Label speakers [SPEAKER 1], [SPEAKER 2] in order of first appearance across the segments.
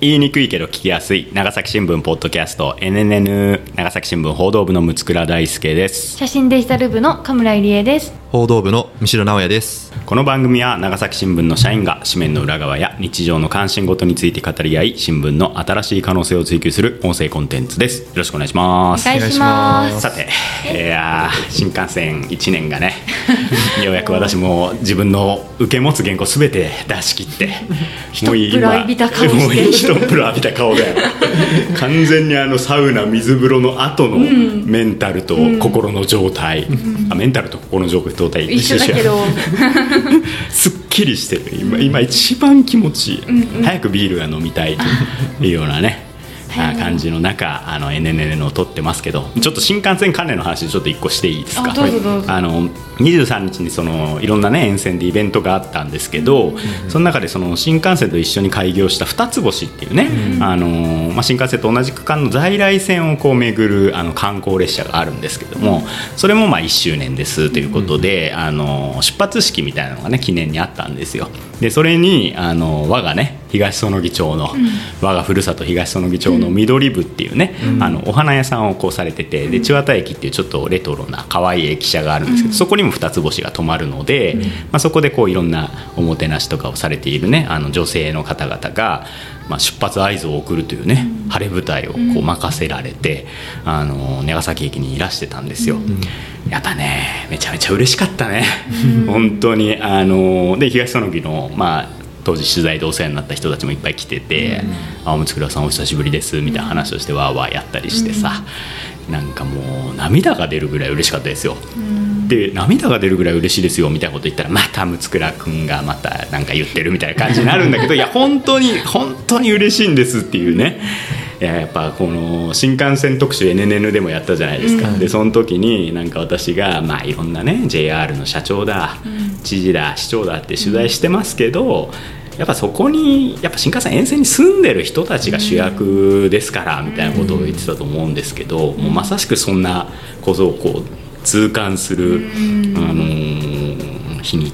[SPEAKER 1] 言いにくいけど聞きやすい。長崎新聞ポッドキャスト。NNN 長崎新聞報道部の六倉大輔です。
[SPEAKER 2] 写真デジタル部の神村入江です。
[SPEAKER 3] 報道部の三代直也です。
[SPEAKER 1] この番組は長崎新聞の社員が紙面の裏側や日常の関心事について語り合い新聞の新しい可能性を追求する音声コンテンツです。よろしくお願いします。
[SPEAKER 2] お願いします。
[SPEAKER 1] さていやー新幹線1年がね ようやく私も自分の受け持つ原稿すべて出し切って
[SPEAKER 2] 一風呂浴びた顔して
[SPEAKER 1] もう一風呂浴びた顔で完全にあのサウナ水風呂の後のメンタルと心の状態、あメンタルと心の状態
[SPEAKER 2] 一緒だけど。
[SPEAKER 1] すっきりしてる。今今一番気持ちいい、早くビールが飲みたいというようなね。あ感じの中あの NNN を撮ってますけどちょっと新幹線関連の話ちょっと一個していいですか？
[SPEAKER 2] あ
[SPEAKER 1] の23日にそのいろんなね沿線でイベントがあったんですけど、その中でその新幹線と一緒に開業した二つ星っていうね、あのまあ、新幹線と同じ区間の在来線をこう巡るあの観光列車があるんですけどもそれもまあ1周年ですということで、あの出発式みたいなのがね記念にあったんですよ。でそれにあの我がね東園木町の、我がふるさと東園木町の緑部っていうね、あのお花屋さんをこうされててで千綿駅っていうちょっとレトロな可愛い駅舎があるんですけど、そこにも二つ星が止まるので、まあ、そこでこういろんなおもてなしとかをされているねあの女性の方々が、まあ、出発合図を送るというね、晴れ舞台をこう任せられて、あの長崎駅にいらしてたんですよ。やっぱねめちゃめちゃ嬉しかったね、本当にあので東園木のまあ当時取材でお世話になった人たちもいっぱい来てて「あ六倉さんお久しぶりです」みたいな話をしてわーわーやったりしてさ、なんかもう涙が出るぐらい嬉しかったですよ。で涙が出るぐらい嬉しいですよみたいなこと言ったらまた六倉君がまたなんか言ってるみたいな感じになるんだけどいや本当に本当に嬉しいんですっていうね。いややっぱこの新幹線特集 NNN でもやったじゃないですか、でその時になんか私がまあいろんなね JR の社長だ、知事だ市長だって取材してますけど、やっぱそこにやっぱ新幹線沿線に住んでる人たちが主役ですからみたいなことを言ってたと思うんですけど、もうまさしくそんなことをこう痛感する、あのー日に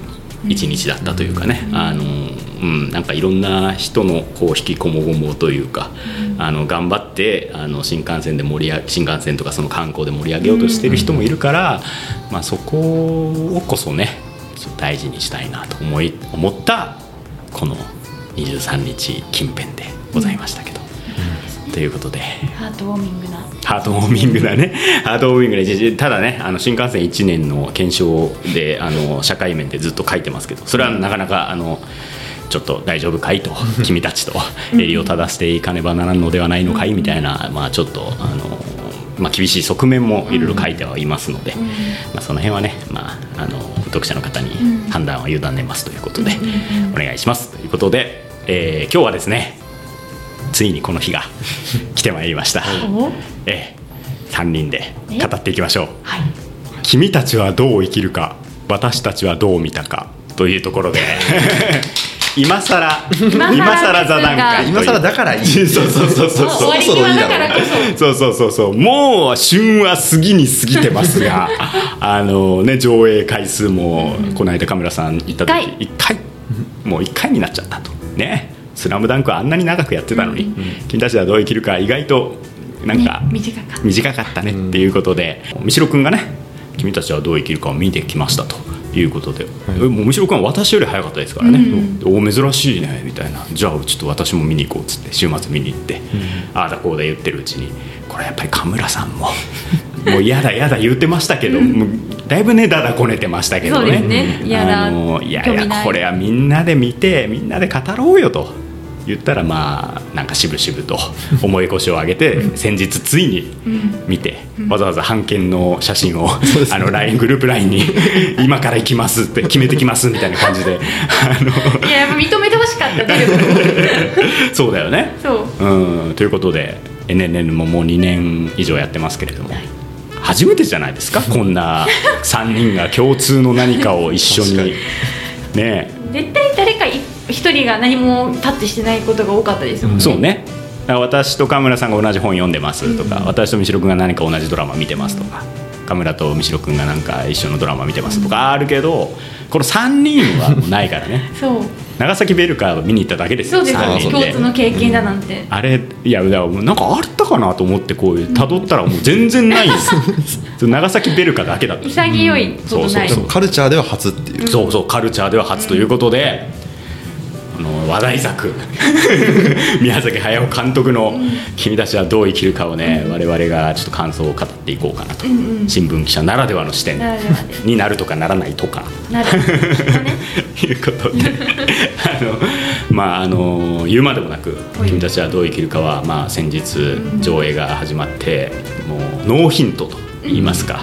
[SPEAKER 1] 一日だったというかね、あのうん、なんかいろんな人のこう引きこもごもというか、あの頑張ってあの新幹線で盛り上げ新幹線とかその観光で盛り上げようとしてる人もいるから、まあ、そこをこそね大事にしたいなと思い思ったこの23日近辺でございましたけど。ということで。
[SPEAKER 2] ハートウォーミングな。
[SPEAKER 1] ハートウォーミングだね。ハートウォーミングでじただねあの新幹線1年の検証であの社会面でずっと書いてますけどそれはなかなかあのちょっと大丈夫かいと 君たちと襟を正していかねばならんのではないのかいみたいな、まあ、ちょっとあの、まあ、厳しい側面もいろいろ書いてはいますので、まあ、その辺はね、まあ、あの読者の方に判断を委ねますということで、お願いします。ということで、えー今日はですねついにこの日が 来てまいりました。
[SPEAKER 2] お
[SPEAKER 1] ええ、3人で語っていきましょう。
[SPEAKER 2] はい。
[SPEAKER 1] 君たちはどう生きるか私たちはどう見たかというところで。今さら
[SPEAKER 2] 更
[SPEAKER 1] 今さら座談会
[SPEAKER 3] 今更だからいい。
[SPEAKER 1] そうそうそうそうそう。
[SPEAKER 2] そ。
[SPEAKER 1] そうそうそうそうもう旬は過ぎに過ぎてますが あのね上映回数もこの間カメラさん行った時
[SPEAKER 2] 一
[SPEAKER 1] 1回。もう1回になっちゃったと。ね「スラムダンクはあんなに長くやってたのに「君たちはどう生きるか」意外となんか
[SPEAKER 2] ね短かった。
[SPEAKER 1] ねっていうことで三代君がね「君たちはどう生きるか」を見てきましたということで、えもう三代君は私より早かったですからね「お珍しいね」みたいな「じゃあちょっと私も見に行こう」っつって週末見に行って、ああだこうだ言ってるうちにこれやっぱり神村さんも もう嫌だ嫌だ言ってましたけど、もうだいぶねだだこねてましたけどね。
[SPEAKER 2] ね。
[SPEAKER 1] いやいやこれはみんなで見てみんなで語ろうよと言ったらまあなんかしぶしぶと 重い腰を上げて先日ついに見て、わざわざ版権の写真を、あの LINE グループ LINE に「今から行きます」って決めてきますみたいな感じで あの
[SPEAKER 2] いややっぱ認めてほしかった努力
[SPEAKER 1] そうだよね。
[SPEAKER 2] そう。
[SPEAKER 1] うん、ということで NNN ももう2年以上やってますけれども、初めてじゃないですか？こんな3人が共通の何かを一緒に。ね。
[SPEAKER 2] 絶対誰一人が何もタッチしてないことが多かったですもん。ね
[SPEAKER 1] そうね。だから私と神村さんが同じ本読んでますとか、私と三代君が何か同じドラマ見てますとか神村と三代君がなんか一緒のドラマ見てますとかあるけどこの3人はもうないからね。
[SPEAKER 2] そう。
[SPEAKER 1] 長崎ベルカー見に行っただけですよ。
[SPEAKER 2] そうです共通の経験だなんて、
[SPEAKER 1] あれ？いやなんかあったかなと思ってこういう辿ったらもう全然ないんですよ。長崎ベルカだけだった
[SPEAKER 2] 潔いことない、
[SPEAKER 1] うんそう。そうそう。
[SPEAKER 3] カルチャーでは初っていう。
[SPEAKER 1] そうそう。カルチャーでは初ということで、あの話題作 宮崎駿監督の「君たちはどう生きるか」をね、我々がちょっと感想を語っていこうかなと、新聞記者ならではの視点。になるとかならないとか。いうことで。あのまああの言うまでもなく「
[SPEAKER 2] はい。
[SPEAKER 1] 君たちはどう生きるかは」まあ、先日上映が始まってもうノーヒントと言いますか、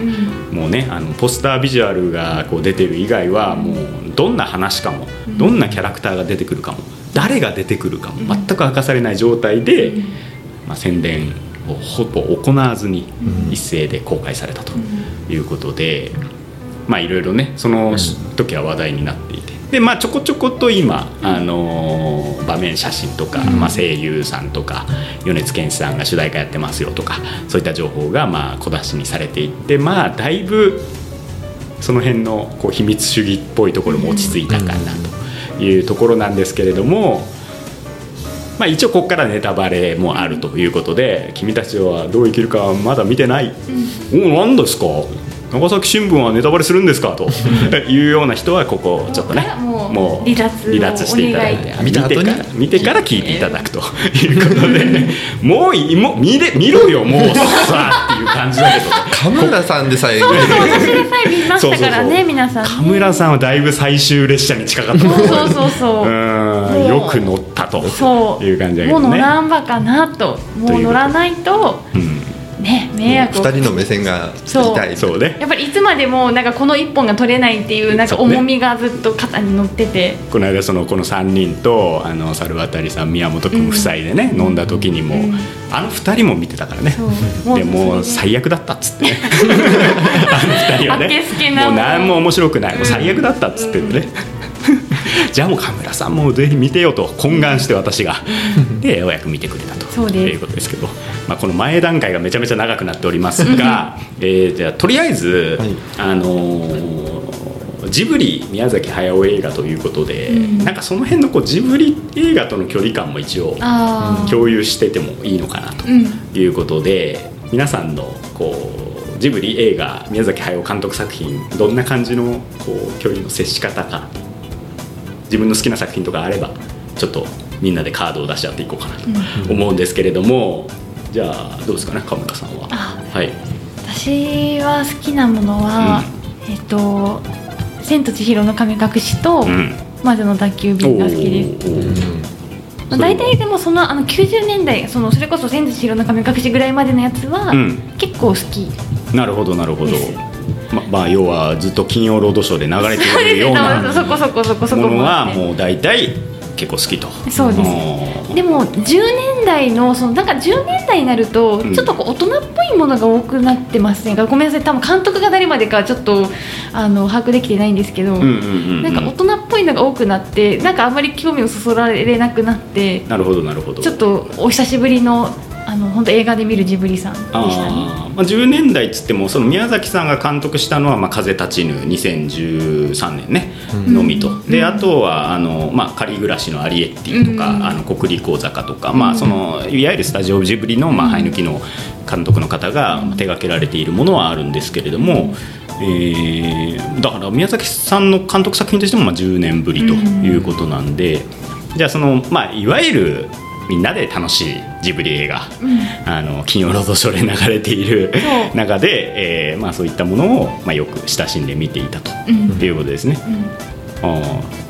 [SPEAKER 1] もうねあのポスタービジュアルがこう出てる以外はもうどんな話かもどんなキャラクターが出てくるかも誰が出てくるかも全く明かされない状態で、まあ、宣伝をほぼ行わずに一斉で公開されたということで。まあいろいろねその時は話題になっていてでまあちょこちょこと今、あのー場面写真とか、まあ、声優さんとか米津玄師さんが主題歌やってますよとかそういった情報がまあ小出しにされていってまあだいぶその辺のこう秘密主義っぽいところも落ち着いたかなというところなんですけれども。まあ、一応ここからネタバレもあるということで君たちはどう生きるかまだ見てない、おお何ですか？長崎新聞はネタバレするんですか？と いうような人はここちょっとね
[SPEAKER 2] もう離脱を
[SPEAKER 1] 離脱していただいて
[SPEAKER 2] お
[SPEAKER 3] 願い。
[SPEAKER 1] 見てから
[SPEAKER 3] 見
[SPEAKER 1] てから聞いて。いただくと。いうことで、もういもう見れ見ろよもうさあっていう感じだけど
[SPEAKER 3] カ村さんでさえ。
[SPEAKER 2] そうそう私で。さえ見ましたからね皆さんね。
[SPEAKER 1] カムラさんはだいぶ最終列車に近かった
[SPEAKER 2] そうそうそうそう。
[SPEAKER 1] うんよく乗ったと
[SPEAKER 2] そう。
[SPEAKER 1] いう感じだけ
[SPEAKER 2] もう乗
[SPEAKER 1] どね。
[SPEAKER 2] らんばかなと。もう乗らないと。
[SPEAKER 1] うん
[SPEAKER 2] ね迷惑を
[SPEAKER 3] 二人の目線が
[SPEAKER 2] そ
[SPEAKER 3] い。
[SPEAKER 1] そうね。
[SPEAKER 2] やっぱりいつまでもなんかこの一本が取れないっていうなんか重みがずっと肩に乗ってて、
[SPEAKER 1] この間そのこの3人とあの猿渡さん宮本君夫妻でね、飲んだ時にも、
[SPEAKER 2] うん。
[SPEAKER 1] あの2人も見てたからね。でも最悪だったっつって。ね あの2人はね。
[SPEAKER 2] あけすけな
[SPEAKER 1] もう何も面白くない。もう最悪だったっつってね、じゃあもうカメラさんもぜひ見てよと懇願して私が、でようやく見てくれたと。いうことですけど、まあ、この前段階がめちゃめちゃ長くなっておりますが、えーじゃあとりあえず、
[SPEAKER 3] はい。
[SPEAKER 1] あのージブリ宮崎駿映画ということで、
[SPEAKER 2] うん。
[SPEAKER 1] なんかその辺のこうジブリ映画との距離感も一応共有しててもいいのかなと
[SPEAKER 2] うん。
[SPEAKER 1] いうことで、皆さんのこうジブリ映画宮崎駿監督作品どんな感じのこう距離の接し方か自分の好きな作品とかあればちょっとみんなでカードを出し合っていこうかなと思うんですけれども、じゃあどうですかね川村さんは？
[SPEAKER 2] あ
[SPEAKER 1] はい、
[SPEAKER 2] 私は好きなものは、えっと「千と千尋の神隠し」と
[SPEAKER 1] うん「
[SPEAKER 2] 魔女の宅急便」が好きです。まあ、大体でもそのあの90年代そのそれこそ「千と千尋の神隠し」ぐらいまでのやつは、
[SPEAKER 1] うん。
[SPEAKER 2] 結構好き。
[SPEAKER 1] なるほどなるほど。ままあ要はずっと金曜ロードショーで流れているような
[SPEAKER 2] ね。そこそこそこそこ
[SPEAKER 1] もの
[SPEAKER 2] もあって
[SPEAKER 1] はもう大体結構好きと。
[SPEAKER 2] そうですでも10年代のそのなんか10年代になると
[SPEAKER 1] うん。
[SPEAKER 2] ちょっとこう大人っぽいものが多くなってませんか、ごめんなさい。多分監督が誰までかちょっとあの把握できてないんですけど、
[SPEAKER 1] うんうんうんうん。
[SPEAKER 2] なんか大人っぽいのが多くなってなんかあんまり興味をそそられなくなって
[SPEAKER 1] なるほどなるほど。
[SPEAKER 2] ちょっとお久しぶりのあの本当映画で見るジブリさんでしたね。
[SPEAKER 1] あーまあ、10年代っつってもその宮崎さんが監督したのは「まあ、風立ちぬ」2013年ね、のみと。であとはあの、まあ「仮暮らしのアリエッティ」とか「
[SPEAKER 2] うん。
[SPEAKER 1] あの国立講坂」とか、まあ、そのいわゆるスタジオジブリの、まあ、生え抜きの監督の方が手掛けられているものはあるんですけれども、えーだから宮崎さんの監督作品としてもまあ10年ぶりということなんで、じゃあその、まあ、いわゆるみんなで楽しいジブリ映画、あの金曜ロードショーで流れている中で、えーまあ、そういったものを、まあ、よく親しんで見ていたと
[SPEAKER 2] うん。
[SPEAKER 1] いうことですね。あー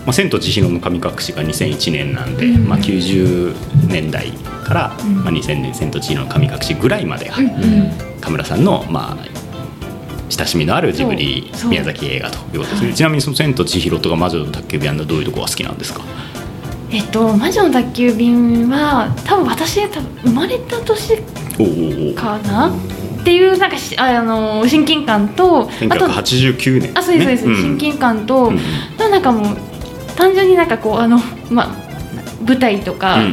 [SPEAKER 1] まあ、千と千尋の神隠しが2001年なんで、まあ、90年代から、まあ、2000年千と千尋の神隠しぐらいまでが、
[SPEAKER 2] うん。
[SPEAKER 1] 田村さんの、まあ、親しみのあるジブリ宮崎映画ということですね。ちなみにその「千と千尋」とか「魔女の宅急便」はどういうところが好きなんですか？
[SPEAKER 2] えっと魔女の宅急便は多分私多分生まれた年かな？っていうなんかしああの親近感とあと
[SPEAKER 1] 1989年
[SPEAKER 2] あそうですそうです、
[SPEAKER 1] ね
[SPEAKER 2] 親近感と、
[SPEAKER 1] うん
[SPEAKER 2] なんかもう単純になんかこうあのまあ舞台とか、
[SPEAKER 1] うんうん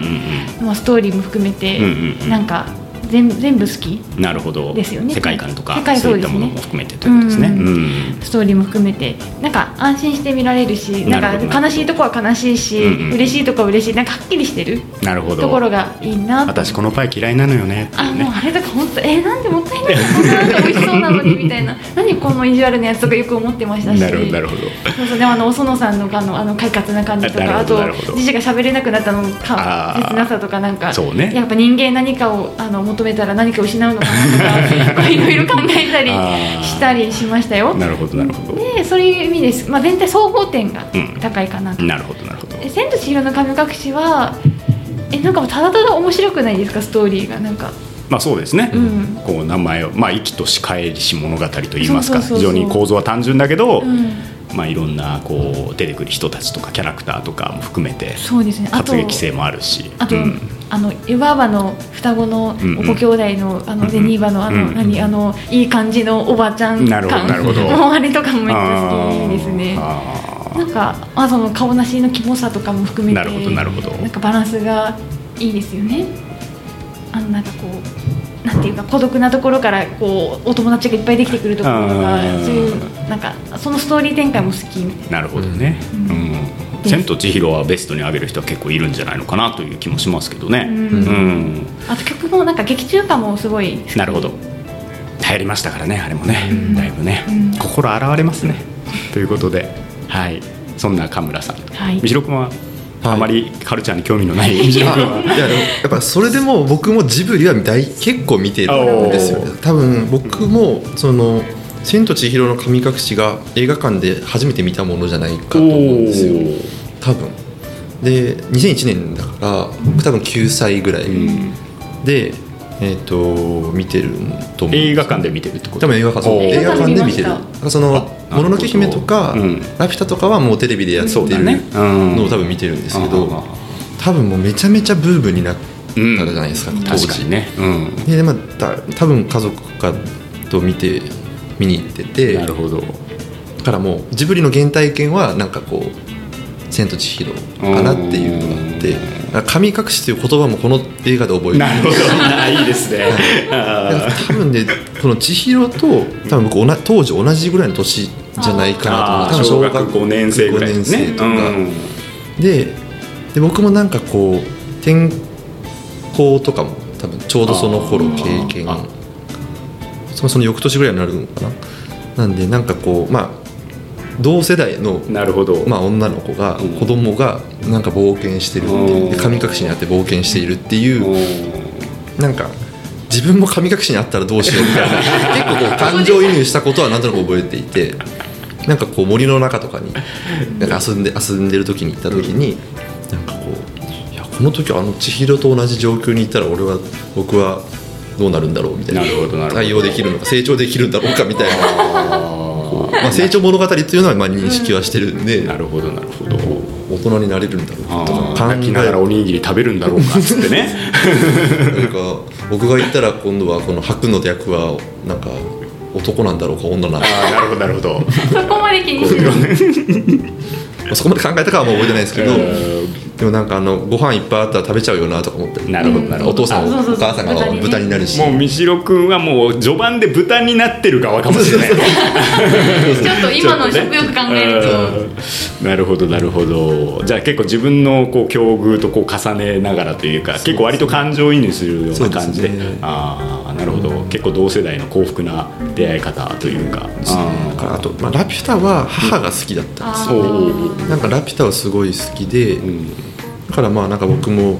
[SPEAKER 1] うん。
[SPEAKER 2] まあ、ストーリーも含めて、
[SPEAKER 1] うんうんうん。
[SPEAKER 2] なんか全全部好き
[SPEAKER 1] なるほど。
[SPEAKER 2] ですよね。
[SPEAKER 1] 世界観とか
[SPEAKER 2] 世界
[SPEAKER 1] そういったものも含めてということですね。
[SPEAKER 2] うん。
[SPEAKER 1] うん。
[SPEAKER 2] ストーリーも含めて。なんか安心して見られるしなんか悲しいとこは悲しいし、
[SPEAKER 1] うんうん
[SPEAKER 2] 嬉しいとこは嬉しい。なんかはっきりしてる
[SPEAKER 1] なるほど。
[SPEAKER 2] ところがいいな。と
[SPEAKER 1] 私このパイ嫌いなのよね。って
[SPEAKER 2] あもうあれとか本当えー、なんでもったいない。こんななんか美味しそうなのにみたいな。何この意地悪なやつとかよく思ってましたし。
[SPEAKER 1] なるほどなるほど。
[SPEAKER 2] そうそうでもあのお園さんのあのあの快活な感じとかあと自身が喋れなくなったのか切なさとかなんか。
[SPEAKER 1] そうね。
[SPEAKER 2] やっぱ人間何かをあの求めたら何かを失うのかなとかいろいろ考えたりしたりしましたよ。
[SPEAKER 1] なるほどなるほど。
[SPEAKER 2] でそういう意味です、まあ、全体総合点が
[SPEAKER 1] うん。
[SPEAKER 2] 高いかなと。
[SPEAKER 1] なるほどなるほど。
[SPEAKER 2] え千と千尋の神隠しはえなんかただただ面白くないですか？ストーリーが。なんか。
[SPEAKER 1] まあそうですね、
[SPEAKER 2] うん。
[SPEAKER 1] こう名前をまあ生きとし返りし物語といいますか非常に構造は単純だけど、
[SPEAKER 2] うん。
[SPEAKER 1] まあいろんなこう出てくる人たちとかキャラクターとかも含めて
[SPEAKER 2] そうですね。
[SPEAKER 1] 性もあるし。
[SPEAKER 2] あと、
[SPEAKER 1] うん
[SPEAKER 2] あの湯婆婆の双子の
[SPEAKER 1] うんうん。
[SPEAKER 2] お子兄弟のあのゼニーバのあの、何あのいい感じのおばちゃん感。
[SPEAKER 1] なるほど
[SPEAKER 2] もうあれとかもめっちゃ好きですね。なんかあその顔なしのキモさとかも含めて
[SPEAKER 1] なるほどなるほど。
[SPEAKER 2] なんかバランスがいいですよね。あのなんかこうなんていうか孤独なところからこうお友達がいっぱいできてくるところが
[SPEAKER 1] あー
[SPEAKER 2] そういうなんかそのストーリー展開も好きみたいな。
[SPEAKER 1] なるほどね、
[SPEAKER 2] う
[SPEAKER 1] うん。ん千と千尋はベストに上げる人は結構いるんじゃないのかなという気もしますけどね、
[SPEAKER 2] うん。
[SPEAKER 1] うん。
[SPEAKER 2] あと曲もなんか劇中歌もすごい
[SPEAKER 1] なるほど。流行りましたからねあれもね、
[SPEAKER 2] うん。
[SPEAKER 1] だいぶね、
[SPEAKER 2] うん。
[SPEAKER 1] 心洗われますね。ということではい。そんな神村さん
[SPEAKER 2] はい。
[SPEAKER 1] 三代君は
[SPEAKER 3] はい
[SPEAKER 1] あまりカルチャーに興味のない
[SPEAKER 3] いやでもやっぱそれでも僕もジブリは大結構見てるんですよね。多分僕もその「千と千尋の神隠し」が映画館で初めて見たものじゃないかと思うんですよ。多分。で2001年だから僕多分9歳ぐらい。
[SPEAKER 1] ん。
[SPEAKER 3] で、えっ、と見てると思う
[SPEAKER 1] 映画館で見てるってこと？
[SPEAKER 3] 多分映画館映画館で見てる。その「
[SPEAKER 1] あ
[SPEAKER 3] もののけ姫」とか
[SPEAKER 1] うん「
[SPEAKER 3] ラピュタ」とかはもうテレビでやってるのを多分見てるんですけ
[SPEAKER 1] あ
[SPEAKER 3] ど多分もうめちゃめちゃブームになったじゃないですか、
[SPEAKER 1] うん
[SPEAKER 3] 当時。
[SPEAKER 1] ね、うん。
[SPEAKER 3] でまあた多分家族かと見て見に行っててだ
[SPEAKER 1] なるほど。
[SPEAKER 3] からもうジブリの原体験はなんかこう「千と千尋」かなっていうのがあって神隠しという言葉もこの映画で覚えて
[SPEAKER 1] なるほど。あいいですね。
[SPEAKER 3] だから
[SPEAKER 1] あ
[SPEAKER 3] 多分ねこの千尋と多分僕当時同じぐらいの年じゃないかなと思う。
[SPEAKER 1] 小学5年生ぐらいですね
[SPEAKER 3] 5年生とか、
[SPEAKER 1] うん。
[SPEAKER 3] でで僕もなんかこう転校とかも多分ちょうどその頃経験。
[SPEAKER 1] あ
[SPEAKER 3] そのその翌年ぐらいになるのかな。なんでなんかこうまあ同世代の
[SPEAKER 1] なるほど、
[SPEAKER 3] まあ、女の子が、
[SPEAKER 1] うん。
[SPEAKER 3] 子供がなんか冒険してるって神隠しにあって冒険しているっていう
[SPEAKER 1] うん。
[SPEAKER 3] なんか自分も神隠しにあったらどうしようみたいな 結構こう感情移入したことはなんとなく覚えていてなんかこう森の中とかになんか遊んで遊んでる時に行った時になんかこういやこの時あの千尋と同じ状況にいたら俺は僕はどうなるんだろうみたいな対応できるのか成長できるんだろうかみたいな、
[SPEAKER 1] あ
[SPEAKER 3] まあ、成長物語っていうのはまあ認識はしてるんで
[SPEAKER 1] ーなるほどなるほど。
[SPEAKER 3] 大人になれるんだろうかと。か考え
[SPEAKER 1] ながらおにぎり食べるんだろうかっつってね。
[SPEAKER 3] なんか僕が言ったら今度はこの白の役はなんか男なんだろうか女なんだろう。か
[SPEAKER 1] なるほどなるほど。
[SPEAKER 2] そこまで気にしてる。
[SPEAKER 3] まあそこまで考えたかはもう覚えてないですけど、
[SPEAKER 1] うん
[SPEAKER 3] でもなんかあのご飯いっぱいあったら食べちゃうよなとか思って。
[SPEAKER 1] なるほどなるほど。
[SPEAKER 3] お父さんお母さんが
[SPEAKER 2] 豚にね。
[SPEAKER 3] 豚になるし。
[SPEAKER 1] もう三代君はもう序盤で豚になってる側かもしれない。
[SPEAKER 2] ちょっと今の食欲考えると。
[SPEAKER 1] うん。なるほどなるほど。じゃあ結構自分のこう境遇とこう重ねながらというか結構割と感情移入するような感じで。
[SPEAKER 3] ね。
[SPEAKER 1] ああなるほど、結構同世代の幸福な出会い方というか、
[SPEAKER 3] なんかあと、まあ、ラピュタは母が好きだったんですよ、
[SPEAKER 1] おお
[SPEAKER 3] なんかラピュタはすごい好きで、
[SPEAKER 1] うん
[SPEAKER 3] だからまあなんか僕も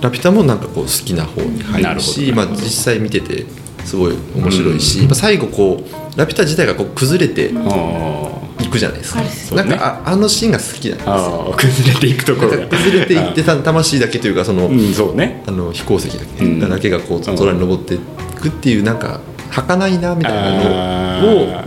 [SPEAKER 3] ラピュタもなんかこう好きな方に入るしまあ、実際見ててすごい面白いし、まあ最後こうラピュタ自体がこう崩れて
[SPEAKER 1] あ
[SPEAKER 3] いくじゃないですか、
[SPEAKER 1] ね。
[SPEAKER 3] なんかああのシーンが好きなんです
[SPEAKER 1] あ
[SPEAKER 3] よ
[SPEAKER 1] 崩れていくところ
[SPEAKER 3] 崩れていってた魂だけというかその、
[SPEAKER 1] うんそうね。
[SPEAKER 3] あの飛行石だけ,、
[SPEAKER 1] うん
[SPEAKER 3] だけがこう空に登っていくっていうなんか儚いなみたいなのを
[SPEAKER 1] あ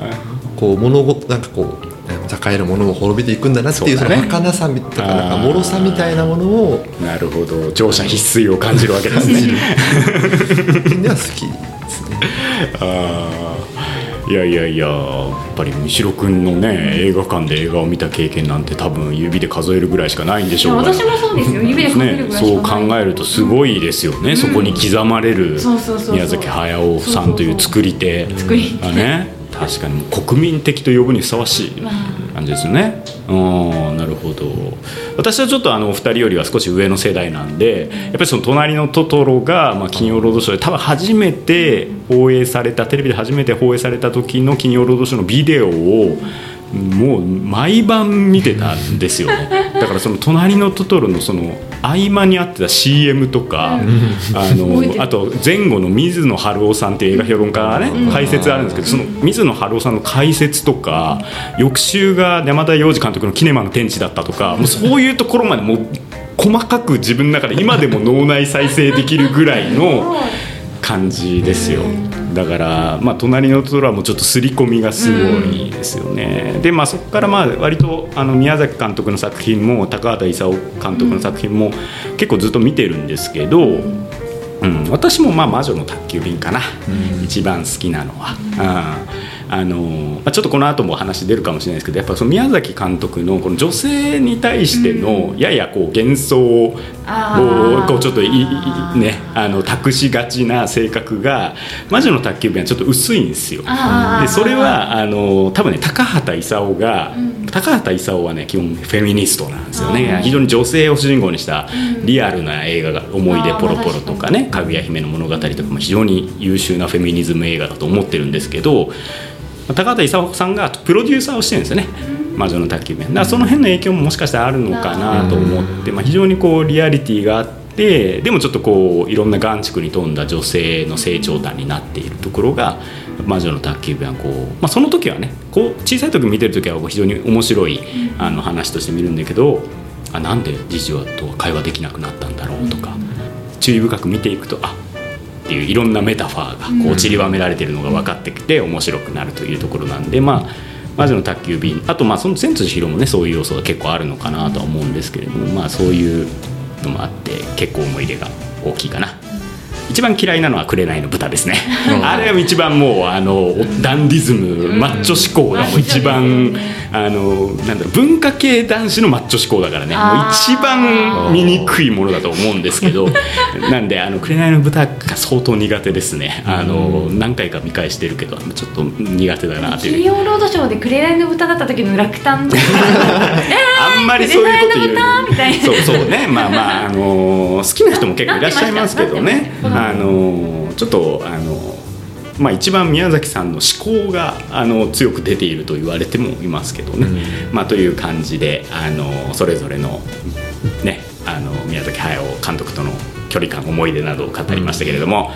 [SPEAKER 3] こう物事なんかこう栄えるものも滅びていくんだなっていうそうの儚さみとかなんか
[SPEAKER 1] あー。
[SPEAKER 3] 脆さみたいなものを
[SPEAKER 1] ーなるほど。乗車必須を感じるわけですね
[SPEAKER 3] では好きですね。
[SPEAKER 1] あー。いやいやいややっぱり三代君のね映画館で映画を見た経験なんて多分指で数えるぐらいしかないんでしょうが。
[SPEAKER 2] 私もそうですよ。指で数える
[SPEAKER 1] ね、
[SPEAKER 2] ぐらいし
[SPEAKER 1] そう
[SPEAKER 2] かない、
[SPEAKER 1] 考えるとすごいですよね、そこに刻まれる
[SPEAKER 2] そうそうそうそう。
[SPEAKER 1] 宮崎駿さんという作り手
[SPEAKER 2] 作り手。
[SPEAKER 1] がね確かにもう国民的と呼ぶにふさわしい。
[SPEAKER 2] まあ
[SPEAKER 1] 感じですね。うんなるほど私はちょっとあのお二人よりは少し上の世代なんでやっぱりその「隣のトトロが」まあ、金曜ロードショーで多分初めて放映されたテレビで初めて放映された時の金曜ロードショーのビデオをもう毎晩見てたんですよ だからその「隣のトトロ」のその合間にあってた CM とか、あのあと前後の水野晴夫さんっていう映画評論家がね、解説あるんですけどその水野晴夫さんの解説とか翌週が山田洋次監督の「キネマの天地」だったとかもうそういうところまでもう細かく自分の中で今でも脳内再生できるぐらいの 感じですよ。だから、まあ、隣のトトロはもうちょっと刷り込みがすごいですよね、でまあそこからまあ割とあの宮崎監督の作品も高畑勲監督の作品も結構ずっと見てるんですけど、うん、私もまあ魔女の宅急便かな、一番好きなのは。うんあのまあ、ちょっとこの後も話出るかもしれないですけどやっぱその宮崎監督のこの女性に対してのややこう幻想をこうちょっといいねあの託しがちな性格が魔女の宅急便はちょっと薄いんですよ。でそれはあの多分ね高畑勲が、高畑勲はね基本フェミニストなんですよね。非常に女性を主人公にしたリアルな映画が「思い出ポロポロ」とかね「かぐや姫の物語」とかも非常に優秀なフェミニズム映画だと思ってるんですけど高畑勲さんがプロデューサーをしてるんですよね「魔女の宅急便」だからその辺の影響ももしかしたらあるのかなと思って、まあ、非常にこうリアリティがあってでもちょっとこういろんな眼蓄に富んだ女性の成長譚になっているところが「魔女の宅急便」はこう、まあ、その時はねこう小さい時見てる時はこう非常に面白いあの話として見るんだけどあなんで次女とは会話できなくなったんだろうとか注意深く見ていくとあっていういろんなメタファーがこう散りばめられてるのが分かってきて面白くなるというところなんでまあ魔女の宅急便あとまあその千辻弘もねそういう要素が結構あるのかなとは思うんですけれどもまあそういうのもあって結構思い入れが大きいかな。一番嫌いなのは紅の豚ですね、あれは一番もうあのダンディズム、マッチョ思考がもう一番あのなんだろう文化系男子のマッチョ思考だからね。もう一番醜いものだと思うんですけど なんであの紅の豚が相当苦手ですね。あの何回か見返してるけどちょっと苦手だなという。
[SPEAKER 2] 金曜ロードショーで「紅の豚」だった時の落胆
[SPEAKER 1] あんまりそういうこと言うそうそうね。まあまあ、あの好きな人も結構いらっしゃいますけどね。
[SPEAKER 2] なってました
[SPEAKER 1] あのちょっとあのまあ、一番宮崎さんの思考があの強く出ていると言われてもいますけどね、まあ、という感じであのそれぞれの,、ね、あの宮崎駿監督との距離感思い出などを語りましたけれども、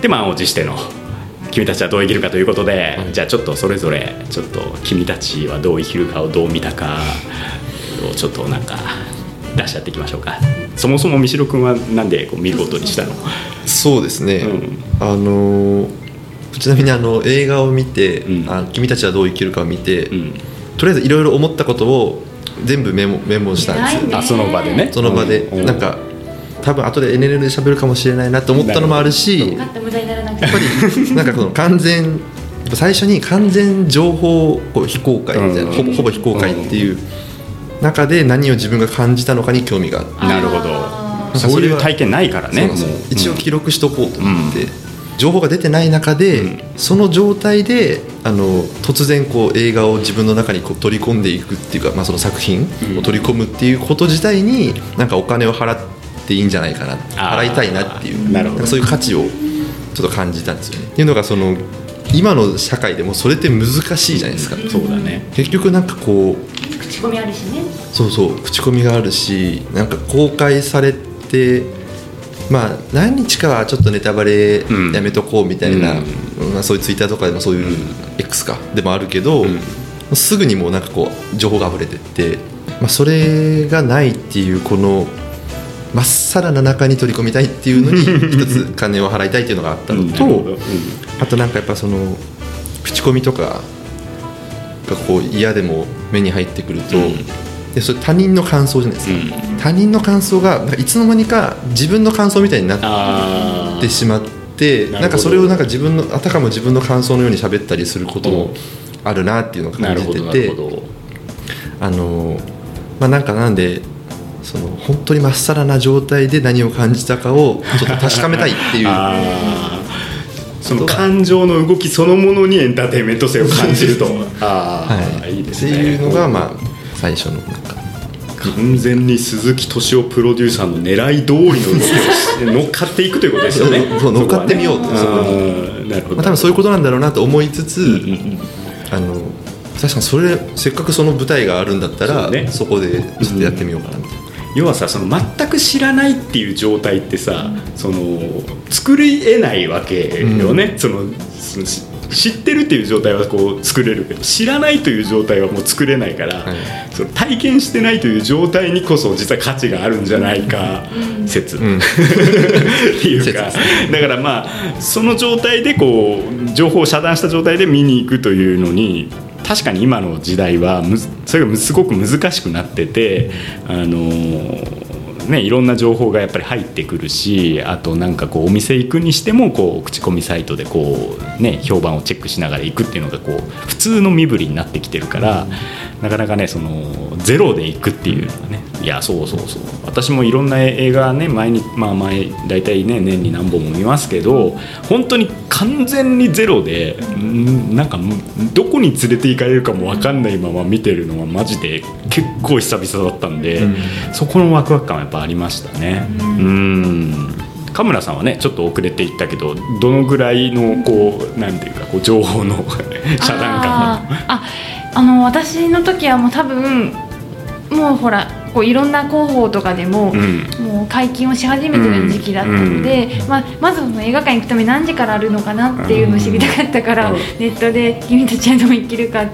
[SPEAKER 1] で満を持しての「君たちはどう生きるか」ということで、じゃあちょっとそれぞれちょっと君たちはどう生きるかをどう見たかをちょっとなんか出し合っていきましょうか。そもそも三代君はなんでこう見ることにしたの？
[SPEAKER 3] そうですね、
[SPEAKER 1] うん。
[SPEAKER 3] あのーちなみにあの映画を見て、
[SPEAKER 1] うん。
[SPEAKER 3] あ君たちはどう生きるかを見て、
[SPEAKER 1] うん。
[SPEAKER 3] とりあえずいろいろ思ったことを全部メモメモしたんです
[SPEAKER 1] あその場でね。
[SPEAKER 3] その場で、
[SPEAKER 1] うん。
[SPEAKER 3] なんか多分後で NLL で喋るかもしれないなと思ったのもあるしやっぱりなんかその完全最初に完全情報こう非公開みたいな、
[SPEAKER 1] うん。
[SPEAKER 3] ほぼほぼ非公開っていう中で何を自分が感じたのかに興味があって。
[SPEAKER 1] なるほ
[SPEAKER 2] あ
[SPEAKER 1] どそういう体験ないからね
[SPEAKER 3] 一応記録しとこうと思って、
[SPEAKER 1] う
[SPEAKER 3] 情報が出てない中で、
[SPEAKER 1] うん。
[SPEAKER 3] その状態であの突然こう映画を自分の中にこう取り込んでいくっていうか、まあ、その作品を取り込むっていうこと自体になんかお金を払っていいんじゃないかな。払いたいなっていう。
[SPEAKER 1] なるほど。
[SPEAKER 3] そういう価値をちょっと感じたんですよね。っていうのがその今の社会でもそれって難しいじゃないですか。
[SPEAKER 1] そうだね。
[SPEAKER 3] 結局なんかこう
[SPEAKER 2] 口コミあるしね。
[SPEAKER 3] そうそう口コミがあるしなんか公開されてまあ何日かはちょっとネタバレ
[SPEAKER 1] うん。
[SPEAKER 3] やめとこうみたいな、
[SPEAKER 1] うん。
[SPEAKER 3] まあ、そういうツイッターとかでもそういう X かでもあるけど、
[SPEAKER 1] うん。
[SPEAKER 3] すぐにもうなんかこう情報が溢れてって、まあ、それがないっていうこのまっさらな中に取り込みたいっていうのに 一つ金を払いたいっていうのがあったのと、あとなんかやっぱその口コミとかがこう嫌でも目に入ってくると、
[SPEAKER 1] うん。
[SPEAKER 3] でそれ他人の感想じゃないですか、
[SPEAKER 1] うん。
[SPEAKER 3] 他人の感想がいつの間にか自分の感想みたいになっ
[SPEAKER 1] あ
[SPEAKER 3] てしまっって
[SPEAKER 1] な
[SPEAKER 3] んかそれをなんか自分のあたかも自分の感想のように喋ったりすることもあるなっていうのを感じててあのまあなんかなんでその本当にまっさらな状態で何を感じたかをちょっと確かめたいっていう
[SPEAKER 1] その感情の動きそのものにエンターテインメント性を感じると。ああ、
[SPEAKER 3] はい。
[SPEAKER 1] い、いですね。
[SPEAKER 3] っていうのがまあ最初のなんか。
[SPEAKER 1] 完全に鈴木敏夫プロデューサーの狙い通りの動きをし 乗っかっていくということですよね。
[SPEAKER 3] そう乗っかってみようと。
[SPEAKER 1] ねなるほど、
[SPEAKER 3] まあ、多分そういうことなんだろうなと思いつつ、
[SPEAKER 1] うんうん。
[SPEAKER 3] あの確かにそれせっかくその舞台があるんだったら
[SPEAKER 1] そうね。
[SPEAKER 3] そこでちょっとやってみようかなみたいな、
[SPEAKER 1] 要はさその全く知らないっていう状態ってさ、その作り得ないわけよね、そのそのし知ってるっていう状態はこう作れるけど知らないという状態はもう作れないから、
[SPEAKER 3] はい。
[SPEAKER 1] その体験してないという状態にこそ実は価値があるんじゃないか説、
[SPEAKER 3] うん。
[SPEAKER 1] っていうか
[SPEAKER 3] 説。
[SPEAKER 1] だからまあその状態でこう情報を遮断した状態で見に行くというのに確かに今の時代はそれがすごく難しくなっててあのね、いろんな情報がやっぱり入ってくるしあとなんかこうお店行くにしてもこう口コミサイトでこう、ね、評判をチェックしながら行くっていうのがこう普通の身振りになってきてるから、なかなかねそのゼロで行くっていうのがねいやそうそうそう。私もいろんな映画ね前にまあ前大体ね年に何本も見ますけど本当に完全にゼロでんなんかどこに連れて行かれるかも分かんないまま見てるのはマジで結構久々だったんで、
[SPEAKER 3] うん。
[SPEAKER 1] そこのワクワク感はやっぱありましたね。うん。神村さんはねちょっと遅れていったけどどのぐらいのこうなんていうかこう情報の 遮断感
[SPEAKER 2] あーああの私の時はもう多分もうほらこういろんな広報とかでも、
[SPEAKER 1] うん。
[SPEAKER 2] もう解禁をし始めてる時期だったので、まあ、まずその映画館に行くために何時からあるのかなっていうのを知りたかったから、
[SPEAKER 1] うん。
[SPEAKER 2] ネットで「君たちはどう生きるか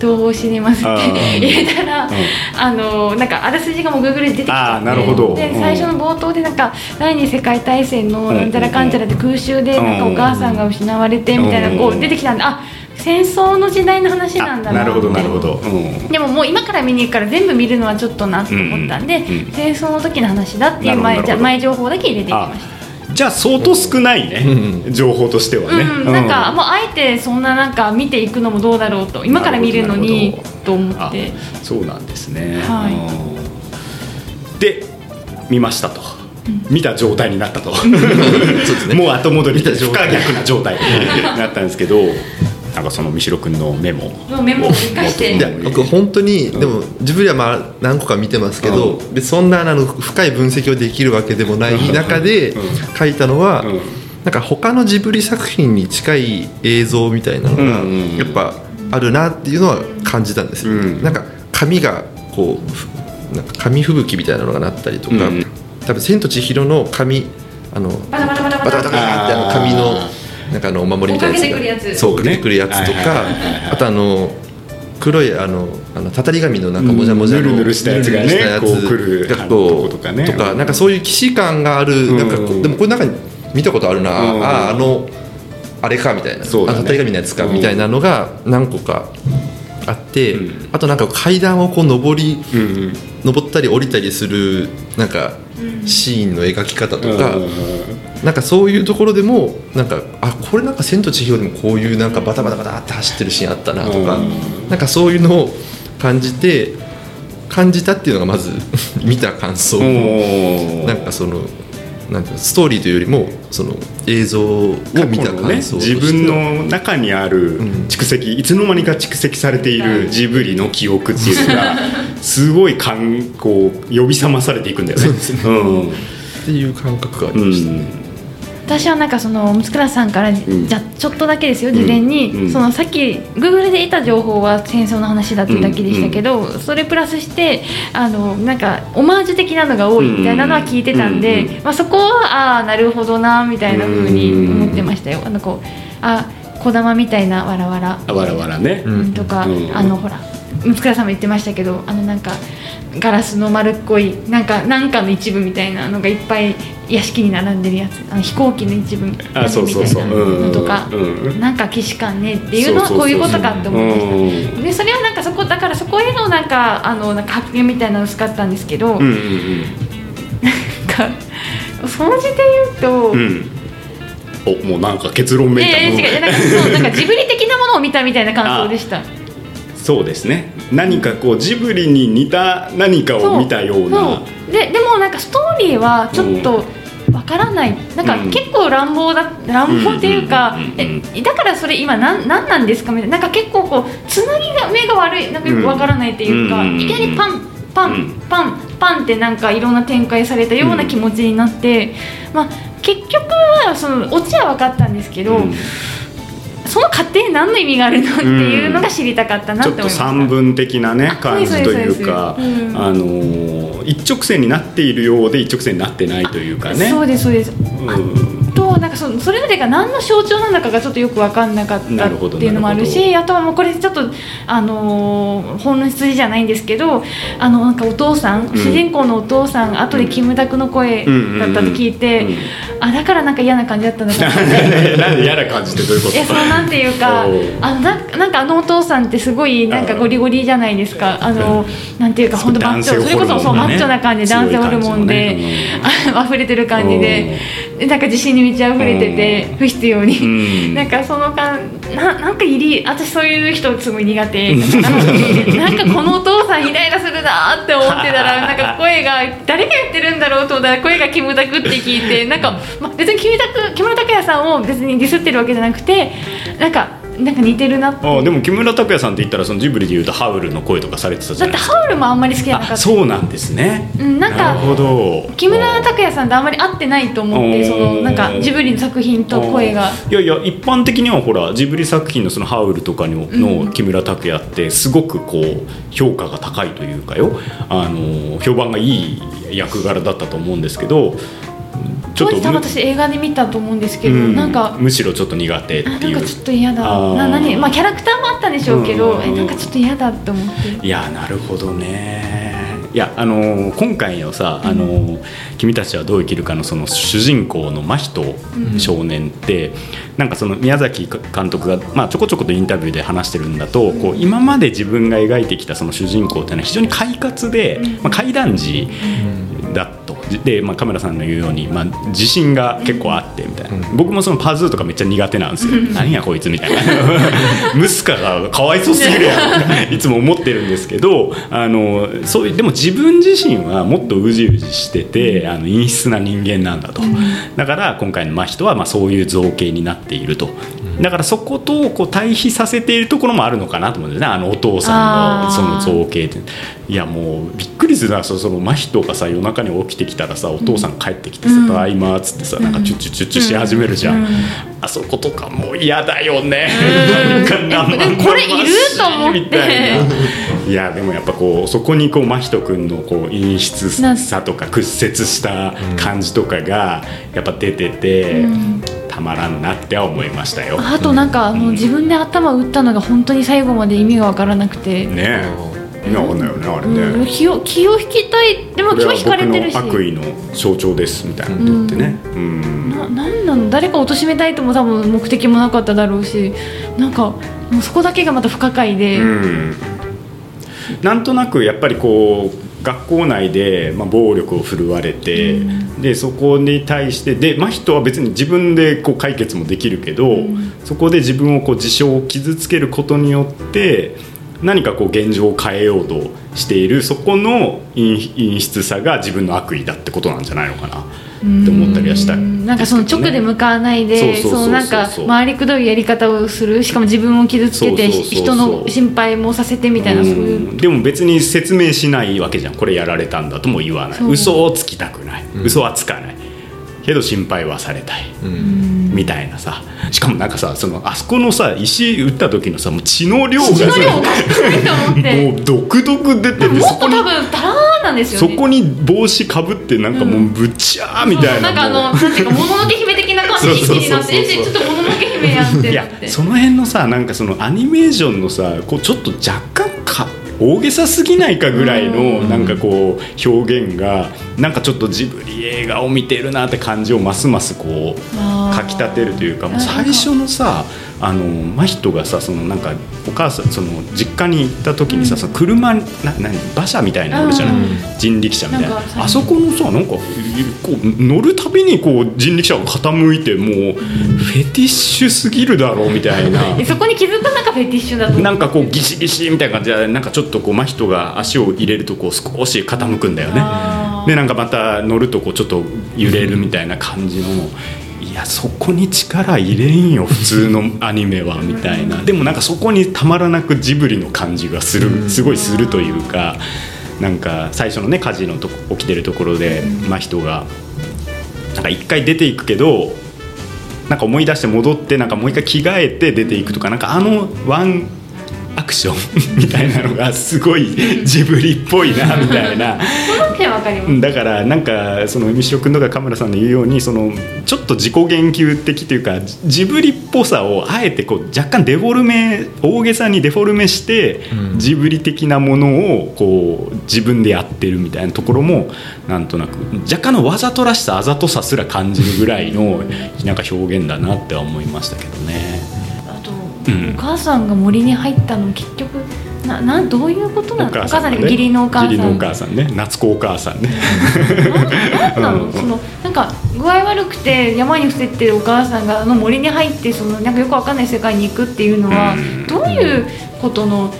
[SPEAKER 2] 東宝シネマス」って
[SPEAKER 1] あー
[SPEAKER 2] 入れたら、
[SPEAKER 1] うん。
[SPEAKER 2] あのなんかあらすじがもう Google で出てきちゃ
[SPEAKER 1] あー
[SPEAKER 2] ってで最初の冒頭でなんか第二次世界大戦のなんちゃらかんちゃらで空襲でなんかお母さんが失われてみたいなこ
[SPEAKER 1] うん。
[SPEAKER 2] う出てきたんであ戦争の時代の話なんだな
[SPEAKER 1] るほどなるほど、うん。
[SPEAKER 2] でももう今から見に行くから全部見るのはちょっとなと思ったんで、
[SPEAKER 1] うんうん。うん
[SPEAKER 2] 戦争の時の話だっていう前じゃ前情報だけ入れていきま
[SPEAKER 1] あ
[SPEAKER 2] した。
[SPEAKER 1] じゃあ相当少ないね、情報としてはね、
[SPEAKER 2] うん、なんかもうあえてそんななんか見ていくのもどうだろうと今から見るのにと思
[SPEAKER 1] あ
[SPEAKER 2] って。
[SPEAKER 1] そうなんですね、
[SPEAKER 2] はい。
[SPEAKER 1] うん。で見ましたと、見た状態になったと。
[SPEAKER 3] ね。
[SPEAKER 1] もう後戻り不可逆な状態になったんですけどなんかその三代君のメモ
[SPEAKER 2] のメモを生かして。
[SPEAKER 3] いや僕本当に、でもジブリはまあ何個か見てますけど、でそんなあの深い分析をできるわけでもない中で書いたのは、
[SPEAKER 1] うん。
[SPEAKER 3] なんか他のジブリ作品に近い映像みたいなのが
[SPEAKER 1] うんうん
[SPEAKER 3] やっぱあるなっていうのは感じたんですよ、
[SPEAKER 1] うん。
[SPEAKER 3] なんか紙がこうふなんか紙吹雪みたいなのがなったりとか、
[SPEAKER 1] うん。
[SPEAKER 3] 多分「千と千尋」の紙あの
[SPEAKER 2] バタバタバタバタ。
[SPEAKER 3] バタバタバタってあの紙のなんかあのお守りみたいな
[SPEAKER 2] やつ
[SPEAKER 3] そうかけてくるやつとかあとあの黒いあのあのたたり紙のなんかもじゃもじゃの
[SPEAKER 1] うんぬるぬるしたやつがねこう来る
[SPEAKER 3] が
[SPEAKER 1] とかね。
[SPEAKER 3] とかなんかそういう既視感があるなんかでもこれなんか見たことあるな
[SPEAKER 1] うん。
[SPEAKER 3] あああのあれかみたいな。あのたたり紙のやつか
[SPEAKER 1] うん
[SPEAKER 3] みたいなのが何個かあって
[SPEAKER 1] うん。
[SPEAKER 3] あとなんか階段をこう上り
[SPEAKER 1] う
[SPEAKER 3] 登ったり降りたりするなんかシーンの描き方とか、なんかそういうところでもなんかあこれなんか「千と千尋」でもこういうなんかバタバタバタって走ってるシーンあったなとか、
[SPEAKER 1] うん。
[SPEAKER 3] なんかそういうのを感じて感じたっていうのがまず 見た感想、なんかそのなんかストーリーというよりもその映像を見た感想として。
[SPEAKER 1] 自分の中にある
[SPEAKER 3] うん。
[SPEAKER 1] 蓄積、いつの間にか蓄積されているジブリの記憶っていうのが すごい感こう呼び覚まされていくんだよね。
[SPEAKER 3] そうですね。
[SPEAKER 1] うん。
[SPEAKER 3] っていう感覚があ
[SPEAKER 1] う
[SPEAKER 3] りました、
[SPEAKER 1] ん
[SPEAKER 2] 私はなんかそのムツクラさんから、
[SPEAKER 1] ん。
[SPEAKER 2] じゃちょっとだけですよ事前に、
[SPEAKER 1] うん。
[SPEAKER 2] そのさっき Google で得た情報は戦争の話だっただけでしたけど、それプラスしてあのなんかオマージュ的なのが多いみたいなのは聞いてたんで、
[SPEAKER 1] うん。
[SPEAKER 2] まあ、そこはああなるほどなみたいな風に思ってましたよ。あのこうあ小玉みたいなわらわら。
[SPEAKER 1] あわらわらね。
[SPEAKER 3] うん
[SPEAKER 2] とか、
[SPEAKER 1] うん。
[SPEAKER 2] あのほらムツクラさん。も言ってましたけどあのなんかガラスの丸っこいなんかなんかの一部みたいなのがいっぱい屋敷に並んでるやつ。あの飛行機の一部みたい
[SPEAKER 1] あそうそうそう。
[SPEAKER 2] なのとか、
[SPEAKER 1] うん。
[SPEAKER 2] なんか既視感ねっていうのはこういうことかって思いました。
[SPEAKER 1] うん。
[SPEAKER 2] でそれはなんかそこだからそこへのなんかあのなんか発見みたいなのを使ったんですけど、
[SPEAKER 1] うんうん
[SPEAKER 2] なんかその時で言うと、
[SPEAKER 1] うん。うんおもうなんか結論めいた。
[SPEAKER 2] ええ
[SPEAKER 1] もの
[SPEAKER 2] 違う。なんかそうなんかジブリ的なものを見たみたいな感想でした
[SPEAKER 1] そうですね。何かこうジブリに似た何かを見たような。
[SPEAKER 2] ででもなんかストーリーはちょっとわからない。なんか
[SPEAKER 1] うん。
[SPEAKER 2] 結構乱暴だ乱暴っていうかえだからそれ今なんなんなんですか？みたいななんか結構こうつなぎが目が悪い。なんかよくわからないっていうか、
[SPEAKER 1] うん。
[SPEAKER 2] いきなりパンパン、
[SPEAKER 1] うん。
[SPEAKER 2] パンパンってなんかいろんな展開されたような気持ちになって、まあ結局はそのオチは分かったんですけど、
[SPEAKER 1] うん
[SPEAKER 2] その過程何の意味があるのっていうのが知りたかったな
[SPEAKER 1] ちょって
[SPEAKER 2] 思いました。
[SPEAKER 1] 三分的なね
[SPEAKER 2] あ
[SPEAKER 1] 感じというか、あのー一直線になっているようで一直線になってないというかね。
[SPEAKER 2] そうですそうです
[SPEAKER 1] うん
[SPEAKER 2] かそのそれぞれが何の象徴なのかがちょっとよく分かんなかったっていうのもあるしあとはもうこれちょっとあのー本質じゃないんですけどあのなんかお父さん、主人公のお父さん後でキムタクの声だったと聞いて、
[SPEAKER 1] うんうんうん。
[SPEAKER 2] あだからなんか嫌な感じだったのかな。
[SPEAKER 1] なんで嫌な感じってどういうこと？
[SPEAKER 2] いやそのなんていうかあのななんかあのお父さんってすごいなんかゴリゴリじゃないですか。あのなんていうか本当マッチョそれこそそうマッチョな感じで男性ホルモンで、あ 溢れてる感じで。でなんか自信に満ち溢れてて不必要に、
[SPEAKER 1] うん。
[SPEAKER 2] なんかその感ななんか入り私そういう人すごい苦手。なんかこのお父さんイライラするなって思ってたら なんか声が誰が言ってるんだろうと思ったら声がキムタクって聞いてなんか、まあ、別にキムタク木村拓哉さんを別にディスってるわけじゃなくてなんかなんか似てるなって
[SPEAKER 1] あでも木村拓哉さんって言ったらそのジブリでいうとハウルの声とかされてたじ
[SPEAKER 2] だって
[SPEAKER 1] ゃないですか。
[SPEAKER 2] ハウルもあんまり好きじゃなかった。
[SPEAKER 1] あそうなんですね、
[SPEAKER 2] うんなんか
[SPEAKER 1] るほど。
[SPEAKER 2] 木村拓哉さんとあんまり合ってないと思ってそのなんかジブリの作品と声が。
[SPEAKER 1] いやいや一般的にはほらジブリ作品のそのハウルとかの,、の木村拓哉ってすごくこう評価が高いというかよ。あの評判がいい役柄だったと思うんですけどちょっと
[SPEAKER 2] 私映画で見たと思うんですけど、
[SPEAKER 1] うん。
[SPEAKER 2] なんか
[SPEAKER 1] むしろちょっと苦手って
[SPEAKER 2] あ
[SPEAKER 1] いう。
[SPEAKER 2] なんかちょっと嫌だ。な何まあキャラクターもあったんでしょうけど、
[SPEAKER 1] うん
[SPEAKER 2] えなんかちょっと嫌だって思って。
[SPEAKER 1] いやなるほどね。いやあの今回のさ「あの君たちはどう生きるか」のその主人公の真人少年って、なんかその宮崎監督が、まあ、ちょこちょことインタビューで話してるんだと、こう今まで自分が描いてきたその主人公っていうのは非常に快活で、まあ、怪談児で、まあ、カメラさんの言うように、まあ、自信が結構あってみたいな、僕もそのパズーとかめっちゃ苦手なんですよ、何やこいつみたいな。ムスカがかわいそうすぎるやん。と かいつも思ってるんですけどあのそういうでも自分自身はもっとうじうじしててあの陰湿な人間なんだと、だから今回の真人はまあそういう造形になっていると。だからそことこう対比させているところもあるのかなと思うんですね。あのお父さんのその造形って。いやもうびっくりするな。そその真人がさ夜中に起きてきたらさお父さん帰ってきてさ「ただいま」っつってさなんかチュッチュチュッチュし始めるじゃん、あそことかもう嫌だよね、なんか生々しい
[SPEAKER 2] これいると思って
[SPEAKER 1] みたいないやでもやっぱこうそこにこう真人君のこう陰湿さとか屈折した感じとかがやっぱ出てて、たまらんなっては思いましたよ。
[SPEAKER 2] あとなんかあの自分で頭打ったのが本当に最後まで意味がわからなくて、
[SPEAKER 1] ねえ。意味わかんないよねあれ
[SPEAKER 2] うん
[SPEAKER 1] ね。
[SPEAKER 2] 気を気を引きたいでも気を引かれてるし。
[SPEAKER 1] 僕の悪意の象徴ですみたいなこと言ってね。うん。
[SPEAKER 2] ななんなの誰かを貶めたいとも多分目的もなかっただろうし。なんかもうそこだけがまた不可解で、
[SPEAKER 1] うん。なんとなくやっぱりこう学校内で、まあ、暴力を振るわれて、でそこに対してで真人は別に自分でこう解決もできるけど、そこで自分をこう自傷を傷つけることによって何かこう現状を変えようとしているそこの陰陰湿さが自分の悪意だってことなんじゃないのかなって思ったりはした。
[SPEAKER 2] うん。なんかその直で向かわないで
[SPEAKER 1] そう
[SPEAKER 2] なんか回りくどいやり方をするしかも自分を傷つけて人の心配もさせてみたいなそういう。
[SPEAKER 1] うん。でも別に説明しないわけじゃん。これやられたんだとも言わない。嘘をつきたくない、嘘はつかない。けど心配はされたい、みたいなさ。しかもなんかさそのあそこのさ石打った時のさもう血の量がさ
[SPEAKER 2] 血の量おかしくないと思って。
[SPEAKER 1] もう毒々出てて
[SPEAKER 2] もっと多分タラーなんですよね。
[SPEAKER 1] そこに帽子かぶってなんかもうぶちゃーみたいな、
[SPEAKER 2] なんかあのなんていうかもののけ姫的な感じになってえちょっともののけ姫やんって
[SPEAKER 1] い
[SPEAKER 2] なって
[SPEAKER 1] やその辺のさなんかそのアニメーションのさこうちょっと若干か大げさすぎないかぐらいのなんかこう表現がなんかちょっとジブリ映画を見てるなって感じをますますこうかきたてるというか最初のさあの真人がさそのなんかお母さんその実家に行った時にさ、その車な何馬車みたいなのあるじゃない、
[SPEAKER 2] うん。
[SPEAKER 1] 人力車みたいな。あそこのさなんかこう乗るたびにこう人力車が傾いてもうフェティッシュすぎるだろうみたいな。
[SPEAKER 2] えそこに気づくなんかフェティッシュだと。
[SPEAKER 1] なんかこうギシギシみたいな感じでなんかちょっとこう真人が足を入れるとこう少し傾くんだよねでなんかまた乗るとこうちょっと揺れるみたいな感じの。いやそこに力入れんよ普通の アニメはみたいな。でもなんかそこにたまらなくジブリの感じがするすごいするというかなんか最初のね火事のとこ起きてるところで真人がなんか一回出ていくけどなんか思い出して戻ってなんかもう一回着替えて出ていくとかなんかあのワンアクション みたいなのがすごいジブリっぽいなみたいな
[SPEAKER 2] その点わかります。
[SPEAKER 1] だからなんかその海城君とかカムラさんの言うようにそのちょっと自己言及的というかジジブリっぽさをあえてこう若干デフォルメ大げさにデフォルメして、
[SPEAKER 3] うん。
[SPEAKER 1] ジブリ的なものをこう自分でやってるみたいなところもなんとなく若干のわざとらしさあざとさすら感じるぐらいのなんか表現だなっては思いましたけどね。
[SPEAKER 2] あと、
[SPEAKER 1] うん。
[SPEAKER 2] お母さんが森に入ったの結局ななんどういうことなの？お母さん
[SPEAKER 1] が
[SPEAKER 2] で義理のお母さん
[SPEAKER 1] 義理のお母さんね。夏子お母さんね。
[SPEAKER 2] なんなの、
[SPEAKER 1] う ん
[SPEAKER 2] そのなんか具合悪くて山に伏せてるお母さんがあの森に入ってそのなんかよくわかんない世界に行くっていうのは、
[SPEAKER 1] うん。
[SPEAKER 2] どういうことの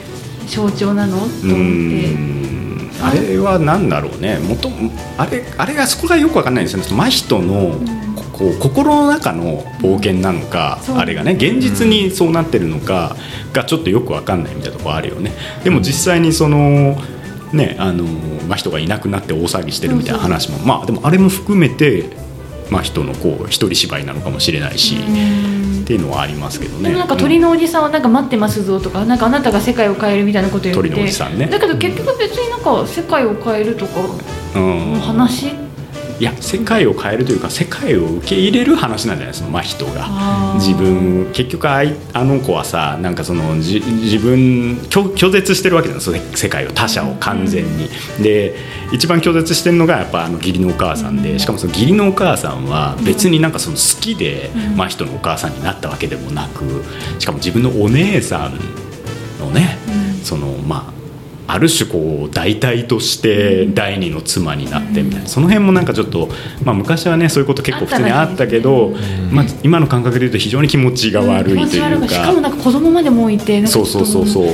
[SPEAKER 2] 象徴なの？と思って。
[SPEAKER 1] うん。あれは何だろうね。もとあれあれがそこがよくわかんないんですよね。真人のここう心の中の冒険なのか、
[SPEAKER 2] そう
[SPEAKER 1] あれがね現実にそうなってるのかがちょっとよくわかんないみたいなところあるよね。でも実際にそのねあの真人がいなくなって大騒ぎしてるみたいな話もまあでもあれも含めて真人のこう一人芝居なのかもしれないし、っていうのはありますけどね。
[SPEAKER 2] でもなんか鳥のおじさんはなんか待ってますぞとか、なんかあなたが世界を変えるみたいなこと言って。
[SPEAKER 1] 鳥のおじさんね。
[SPEAKER 2] だけど結局別になんか世界を変えるとか
[SPEAKER 1] うん。
[SPEAKER 2] の話、
[SPEAKER 1] いや世界を変えるというか世界を受け入れる話なんじゃないですか真人が。自分結局あいあの子はさなんかそのじ自分拒拒絶してるわけじゃないですか世界を他者を完全に、で一番拒絶してるのがやっぱあの義理のお母さんでしかもその義理のお母さんは別になんかその好きで真人のお母さんになったわけでもなくしかも自分のお姉さんのね、そのまあある種こう代替として第二の妻になってみたいな。その辺もなんかちょっと、まあ、昔はねそういうこと結構普通にあったけど、まあ、今の感覚で言うと非常に気持ちが悪いというか。
[SPEAKER 2] 悪しかもなんか子供までもいて
[SPEAKER 1] そうそうそうそう。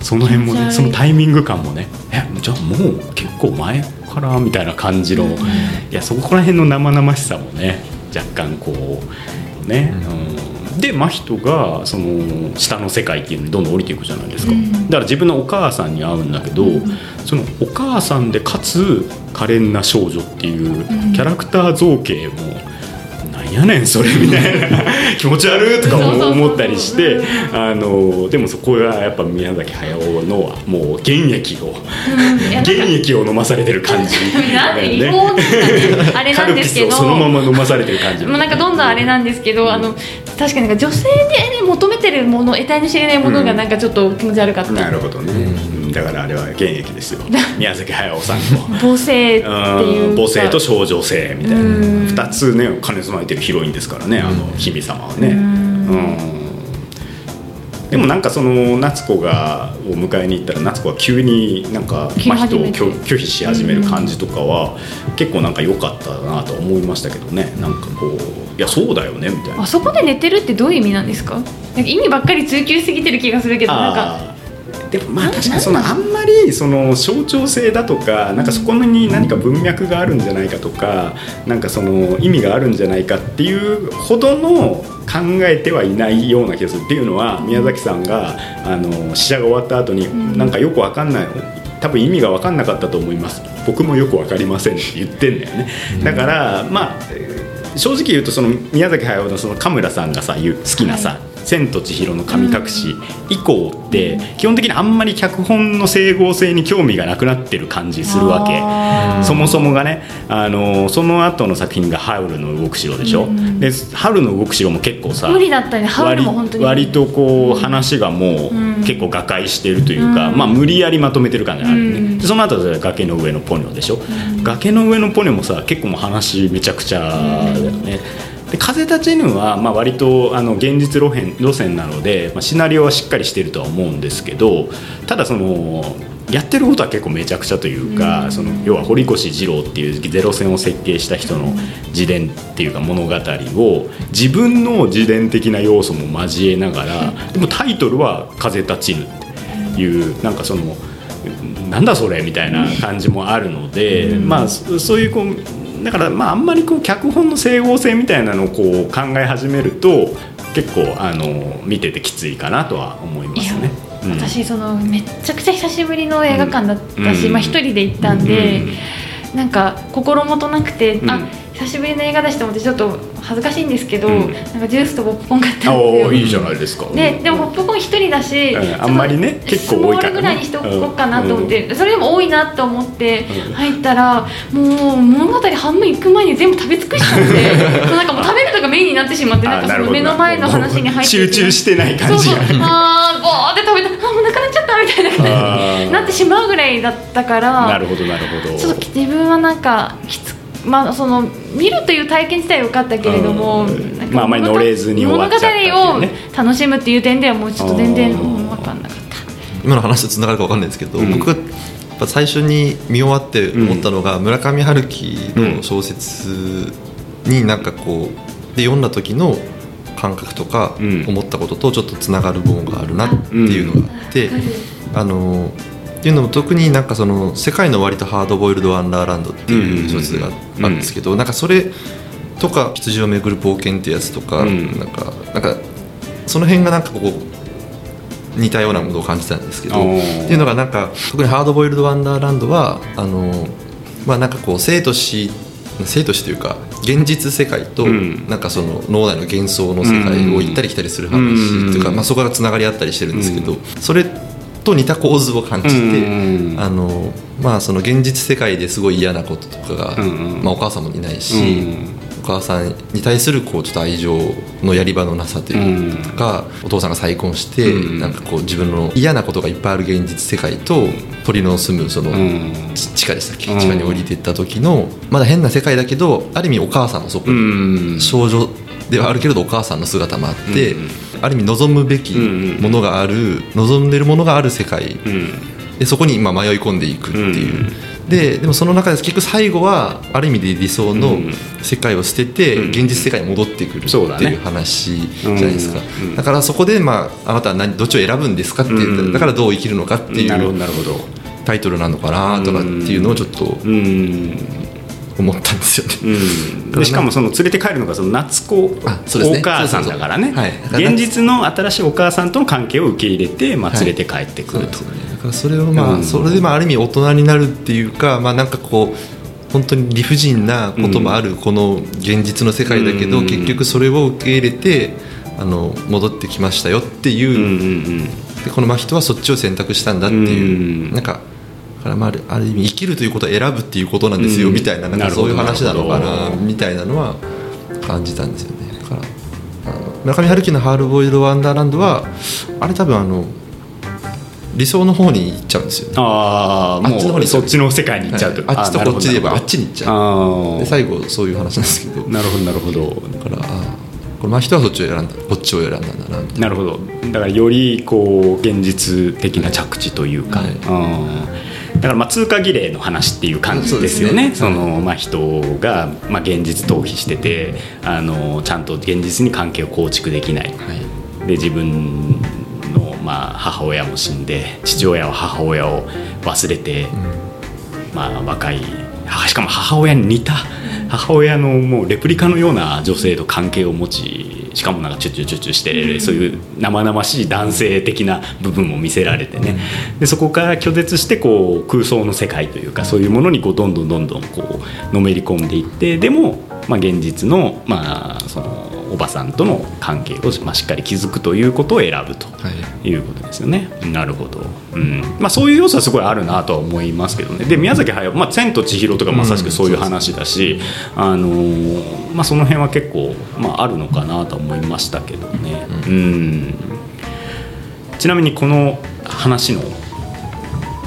[SPEAKER 1] その辺もねそのタイミング感もねえじゃあもう結構前からみたいな感じの、いやそこら辺の生々しさもね若干こうね、うん、で真人がその下の世界っていうのにどんどん降りていくじゃないですか、
[SPEAKER 2] うん。
[SPEAKER 1] だから自分のお母さんに会うんだけど、そのお母さんでかつ可憐な少女っていうキャラクター造形も、なんやねんそれみたいな 気持ち悪いとか思ったりしてあのでもそこはやっぱ宮崎駿のもう原液を
[SPEAKER 2] うん。
[SPEAKER 1] 原液を飲まされてる感じ。
[SPEAKER 2] なんあれなんですけど。
[SPEAKER 1] そのまま飲まされてる感じ
[SPEAKER 2] もうなんかどんどんあれなんですけど、あの確かになんか女性で、ね、求めてるもの得体の知れないものがなんかちょっと気持ち悪かった、
[SPEAKER 1] なるほどね、うん。だからあれは原液ですよ。宮崎駿さんの
[SPEAKER 2] 母性っていう
[SPEAKER 1] 母性と少女性みたいな。
[SPEAKER 2] うん。
[SPEAKER 1] 2つね兼ね備えてるヒロインですからねあの姫様はね。うん。でもなんかその夏子がを迎えに行ったら夏子は急になんか真人を拒否し始める感じとかは結構なんか良かったなと思いましたけどね。なんかこういやそうだよねみたいな。
[SPEAKER 2] あそこで寝てるってどういう意味なんですか？なんか意味ばっかり追求しすぎてる気がするけどなんか。
[SPEAKER 1] でもまあ
[SPEAKER 2] な
[SPEAKER 1] 確かにそのあんまりその象徴性だとかなんかそこに何か文脈があるんじゃないかとかなんかその意味があるんじゃないかっていうほどの考えてはいないような気がする。っていうのは宮崎さんがあの試写が終わった後になんかよくわかんない多分意味が分かんなかったと思います。僕もよく分かりませんって言ってんだよね。だからまあ正直言うとその宮崎駿のそのカムラさんがさ言う好きなさ「千と千尋の神隠し」以降って基本的にあんまり脚本の整合性に興味がなくなってる感じするわけ。そもそもがねあのその後の作品が「ハウルの動く城」でしょ、でハウルの動く城も結構さ
[SPEAKER 2] 無理だったね。ハウルも本当に。
[SPEAKER 1] 割割とこう話がもう、
[SPEAKER 2] うん
[SPEAKER 1] 結構瓦解してるというか、まあ、無理やりまとめてる感じがあるね、でその後で崖の上のポニョでしょ、崖の上のポニョもさ結構もう話めちゃくちゃだよね、で風立ちぬはまあ割とあの現実路線路線なので、まあ、シナリオはしっかりしてるとは思うんですけどただそのやってることは結構めちゃくちゃというか、うん、その要は堀越二郎っていうゼロ戦を設計した人の自伝っていうか物語を自分の自伝的な要素も交えながら でもタイトルは「風立ちぬ」っていうなんかそのなんだそれみたいな感じもあるので、うん、まあそういうこうだからまああんまりこう脚本の整合性みたいなのをこう考え始めると結構あの見ててきついかなとは思いますね。
[SPEAKER 2] 私そのめちゃくちゃ久しぶりの映画館だったし、まあ、一人で行ったんで、なんか心もとなくて、あ久しぶりの映画だしと思ってちょっと恥ずかしいんですけど、うん、なんかジュースとポップコーン買ったんですよ。
[SPEAKER 1] いいじゃないですか。
[SPEAKER 2] ででもポップコーン一人だし、
[SPEAKER 1] うん、あんまりね結構多いから、
[SPEAKER 2] ね、ぐらいにしておこうかなと思って、うん、それでも多いなと思って入ったら、もう物語半分行く前に全部食べ尽くしちゃって なんかもう食べるのがメインになってしまってなんかその目の前の話に入って
[SPEAKER 1] 集中してない感じ
[SPEAKER 2] そうそう。ああボーって食べた。あもうなくなっちゃったみたいな感じになってしまうぐらいだったから
[SPEAKER 1] なるほどなるほど。
[SPEAKER 2] ちょっと自分はなんかきつまあ、その見るという体験自体は良かったけれども、
[SPEAKER 1] まあ、あまり乗れずに終わっちゃったっ
[SPEAKER 2] ね、物語を楽しむっていう点ではもうちょっと全然分かんなかった
[SPEAKER 3] 今の話とつながるか分かんないですけど、うん、僕が最初に見終わって思ったのが、うん、村上春樹の小説になんかこうで読んだ時の感覚とか思ったこととちょっとつながる部分があるなっていうのがあって、あのっていうのも特になんかその「世界の割とハードボイルド・ワンダーランド」っていう小説があるんですけど、なんかそれとか「羊をめぐる冒険」ってやつとか、なんかなんかその辺がなんかこう似たようなものを感じたんですけどっていうのがなんか特に「ハードボイルド・ワンダーランドは」あのまあなんかこう生と死生と死というか現実世界となんかその脳内の幻想の世界を行ったり来たりする話というか、まあ、そこがつながりあったりしてるんですけど、それと似た構図を感じて、あのまあ、その現実世界ですごい嫌なこととかが、まあ、お母さんもいないし、お母さんに対するこうちょっと愛情のやり場のなさというか、お父さんが再婚して、なんかこう自分の嫌なことがいっぱいある現実世界と鳥の住むその地下でしたっけ？地下に降りていった時のまだ変な世界だけどある意味お母さんもそこに少女ではあるけれどお母さんの姿もあって。ある意味望むべきものがある、望んでるものがある世界、でそこに今迷い込んでいくっていう。ででもその中で結局最後はある意味で理想の世界を捨てて現実世界に戻ってくるっていう話じゃないですか、だからそこで、まあ、あなたは何どっちを選ぶんですかってだからどう生きるのかっていうタイトルなのかなとかっていうのをちょっと思ったんですよね、
[SPEAKER 1] うん、でしかもその連れて帰るのがその夏子、ね、お母さんだからね。現実の新しいお母さんとの関係を受け入れて、まあ、連れて帰ってくると、はい
[SPEAKER 3] ね、だからそれをまあ、うん、それでまあある意味大人になるっていうかまあなんかこう本当に理不尽なこともあるこの現実の世界だけど、うん、結局それを受け入れてあの戻ってきましたよっていう,、でこの真人はそっちを選択したんだっていう、うん、なんかからまあある意味生きるということを選ぶっていうことなんですよ、みたいななんかそういう話なのかなみたいなのは感じたんですよね。だから村上春樹の「ハールボイルド・ワンダーランドは」あれ多分あの理想の方に行っちゃうんですよ、ね、
[SPEAKER 1] ああもうそっちの世界に行っちゃうと、
[SPEAKER 3] はい、あっちとこっちで言えばあっちに行っちゃう。で最後そういう話なんですけど。
[SPEAKER 1] なるほどなるほど。
[SPEAKER 3] だからこれまあ人はそっちを選んだこっちを選んだんだな
[SPEAKER 1] な。るほど。だからよりこう現実的な着地というか、はい、うんだからまあ通過儀礼の話っていう感じですよね、そ、ね、のまあ、人がまあ現実逃避しててあのちゃんと現実に関係を構築できない、はい、で自分のまあ母親も死んで父親は母親を忘れて、うん、まあ、若いしかも母親に似た母親のもうレプリカのような女性と関係を持ちしかもなんかチュッチュチュッチュして、うん、そういう生々しい男性的な部分も見せられてね、でそこから拒絶してこう空想の世界というかそういうものにこうどんどんどんどんこうのめり込んでいってでも、まあ、現実の,、まあそのおばさんとの関係を、まあ、しっかり築くということを選ぶとい。うことですよね。はい、なるほど、うん。まあ、そういう要素はすごいあるなとは思いますけどね。で宮崎駿、まあ「千と千尋」とかまさしくそういう話だし、うん、あのまあ、その辺は結構、まあ、あるのかなと思いましたけどね。うん、うん。ちなみにこの話の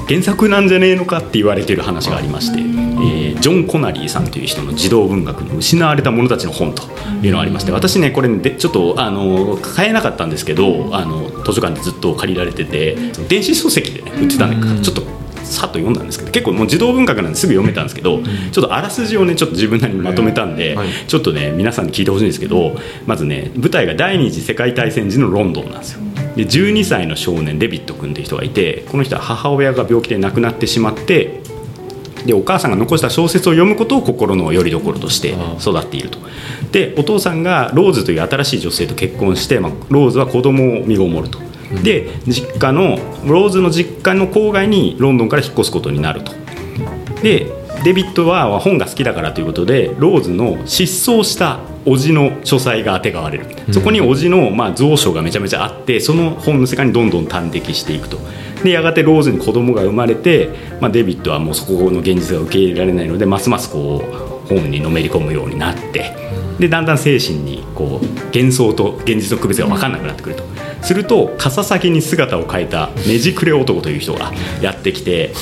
[SPEAKER 1] 原作なんじゃねえのかって言われてる話がありまして、えージョン・コナリーさんという人の児童文学の「失われた者たちの本」というのがありまして私ねこれでちょっとあの買えなかったんですけどあの図書館でずっと借りられてて電子書籍でね売ってたんでちょっとさっと読んだんですけど結構もう児童文学なんですぐ読めたん。ですけどちょっとあらすじをねちょっと自分なりにまとめたんで
[SPEAKER 3] はい。
[SPEAKER 1] ちょっとね皆さんに聞いてほしいんですけどまずね舞台が第二次世界大戦時のロンドンなんですよ。で12歳の少年デビット君という人がいてこの人は母親が病気で亡くなってしまってでお母さんが残した小説を読むことを心の拠り所として育っていると。でお父さんがローズという新しい女性と結婚して、まあ、ローズは子供を身ごもると。で実家のローズの実家の郊外にロンドンから引っ越すことになると。でデビッドは本が好きだからということでローズの失踪した叔父の書斎があてがわれる、そこに叔父のまあ蔵書がめちゃめちゃあってその本の世界にどんどん端的していくと。でやがてローズに子供が生まれて、まあ、デビッドはもうそこの現実が受け入れられないのでますますこう本にのめり込むようになって。でだんだん精神にこう幻想と現実の区別が分かんなくなってくると。すると笠先に姿を変えたねじくれ男という人がやってきて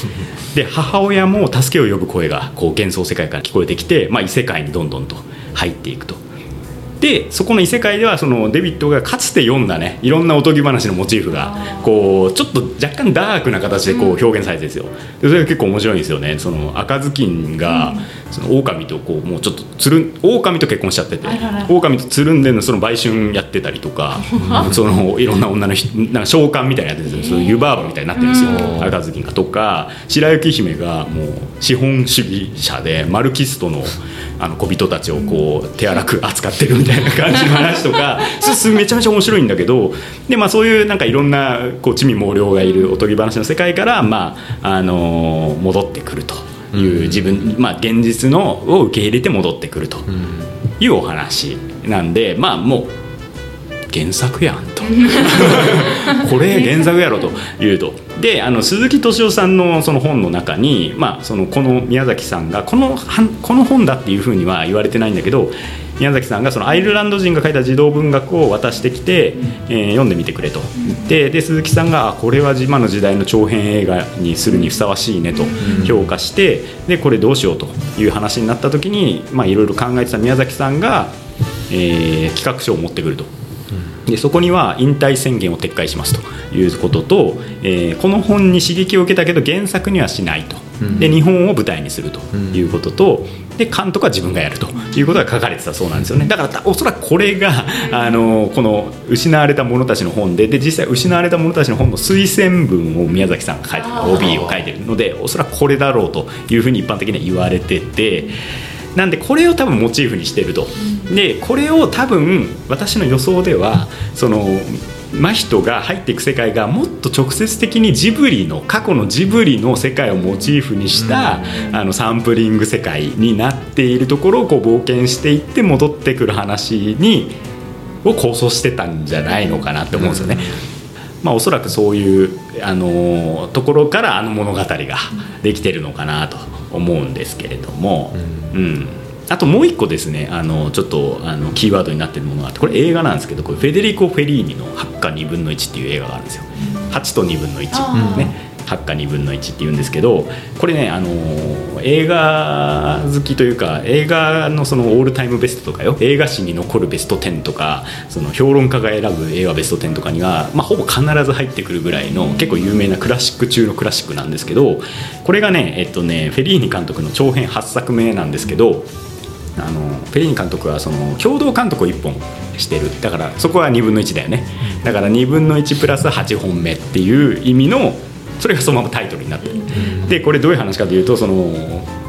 [SPEAKER 1] で母親も助けを呼ぶ声がこう幻想世界から聞こえてきて、まあ、異世界にどんどんと入っていくと。でそこの異世界ではそのデビッドがかつて読んだねいろんなおとぎ話のモチーフがこうちょっと若干ダークな形でこう表現されてるんですよ。でそれが結構面白いんですよね。その赤ずきんがその狼とこうもうちょっとつるん狼と結婚しちゃってて狼とつるんでんのその売春やってたりとか そのいろんな女の人なんか召喚みたいなやってるんですよ。そういう湯婆婆みたいになってるんですよ
[SPEAKER 3] うん。
[SPEAKER 1] 赤ずきんが。とか白雪姫がもう資本主義者でマルキストのあの小人たちをこう手荒く扱ってるみたいな感じの話とか すすめちゃめちゃ面白いんだけどで、まあ、そういうなんかいろんなこう地味猛量がいるおとぎ話の世界から、まああの戻ってくるという自分、まあ、現実のを受け入れて戻ってくるというお話なんでまあもう原作やんと。これ原作やろというとであの鈴木敏夫さんのその本の中に、まあ、そのこの宮崎さんがこのはこの本だっていうふうには言われてないんだけど宮崎さんがそのアイルランド人が書いた児童文学を渡してきて、えー読んでみてくれと言ってで鈴木さんがあこれは今の時代の長編映画にするにふさわしいねと評価してでこれどうしようという話になった時にまあいろいろ考えてた宮崎さんが、えー企画書を持ってくると。でそこには引退宣言を撤回しますということと、えーこの本に刺激を受けたけど原作にはしないと、で日本を舞台にするということと、で監督は自分がやるということが書かれてたそうなんですよね。だからたおそらくこれがあのこの「失われた者たちの本で」で実際「失われた者たちの本」の推薦文を宮崎さんが書いてる OB を書いてるのでおそらくこれだろうというふうに一般的には言われてて。なんでこれを多分モチーフにしてると。でこれを多分私の予想ではその真人が入っていく世界がもっと直接的にジブリの過去のジブリの世界をモチーフにしたあのサンプリング世界になっているところをこう冒険していって戻ってくる話にを構想してたんじゃないのかなって思うんですよね。まあ、おそらくそういう、あのところからあの物語ができてるのかなと思うんですけれども、うん。あともう一個ですねあのちょっとあのキーワードになってるものがあってこれ映画なんですけどこれフェデリコ・フェリーニの「8か2分の1」っていう映画があるんですよ。8と2分の1、
[SPEAKER 2] あー。
[SPEAKER 1] ね8か2分の1っていうんですけどこれねあの映画好きというか映画のそのオールタイムベストとかよ映画史に残るベスト10とかその評論家が選ぶ映画ベスト10とかには、まあ、ほぼ必ず入ってくるぐらいの結構有名なクラシック中のクラシックなんですけどこれがねえっとねフェリーニ監督の長編8作目なんですけどあのフェリーニ監督はその共同監督を1本してる。だからそこは2分の1だよね。だから2分の1プラス8本目っていう意味のそれがそのままタイトルになってる。でこれどういう話かというとその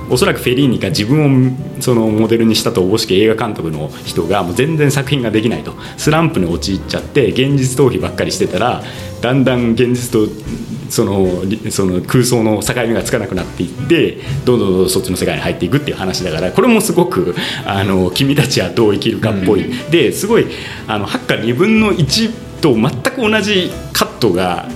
[SPEAKER 1] おそらくフェリーニが自分をそのモデルにしたとおぼしき映画監督の人がもう全然作品ができないと。スランプに陥っちゃって現実逃避ばっかりしてたらだんだん現実とそのりその空想の境目がつかなくなっていってどんどんどんどんそっちの世界に入っていくっていう話だからこれもすごくあの君たちはどう生きるかっぽい、ですごいあの8か2分の1と全く同じカットが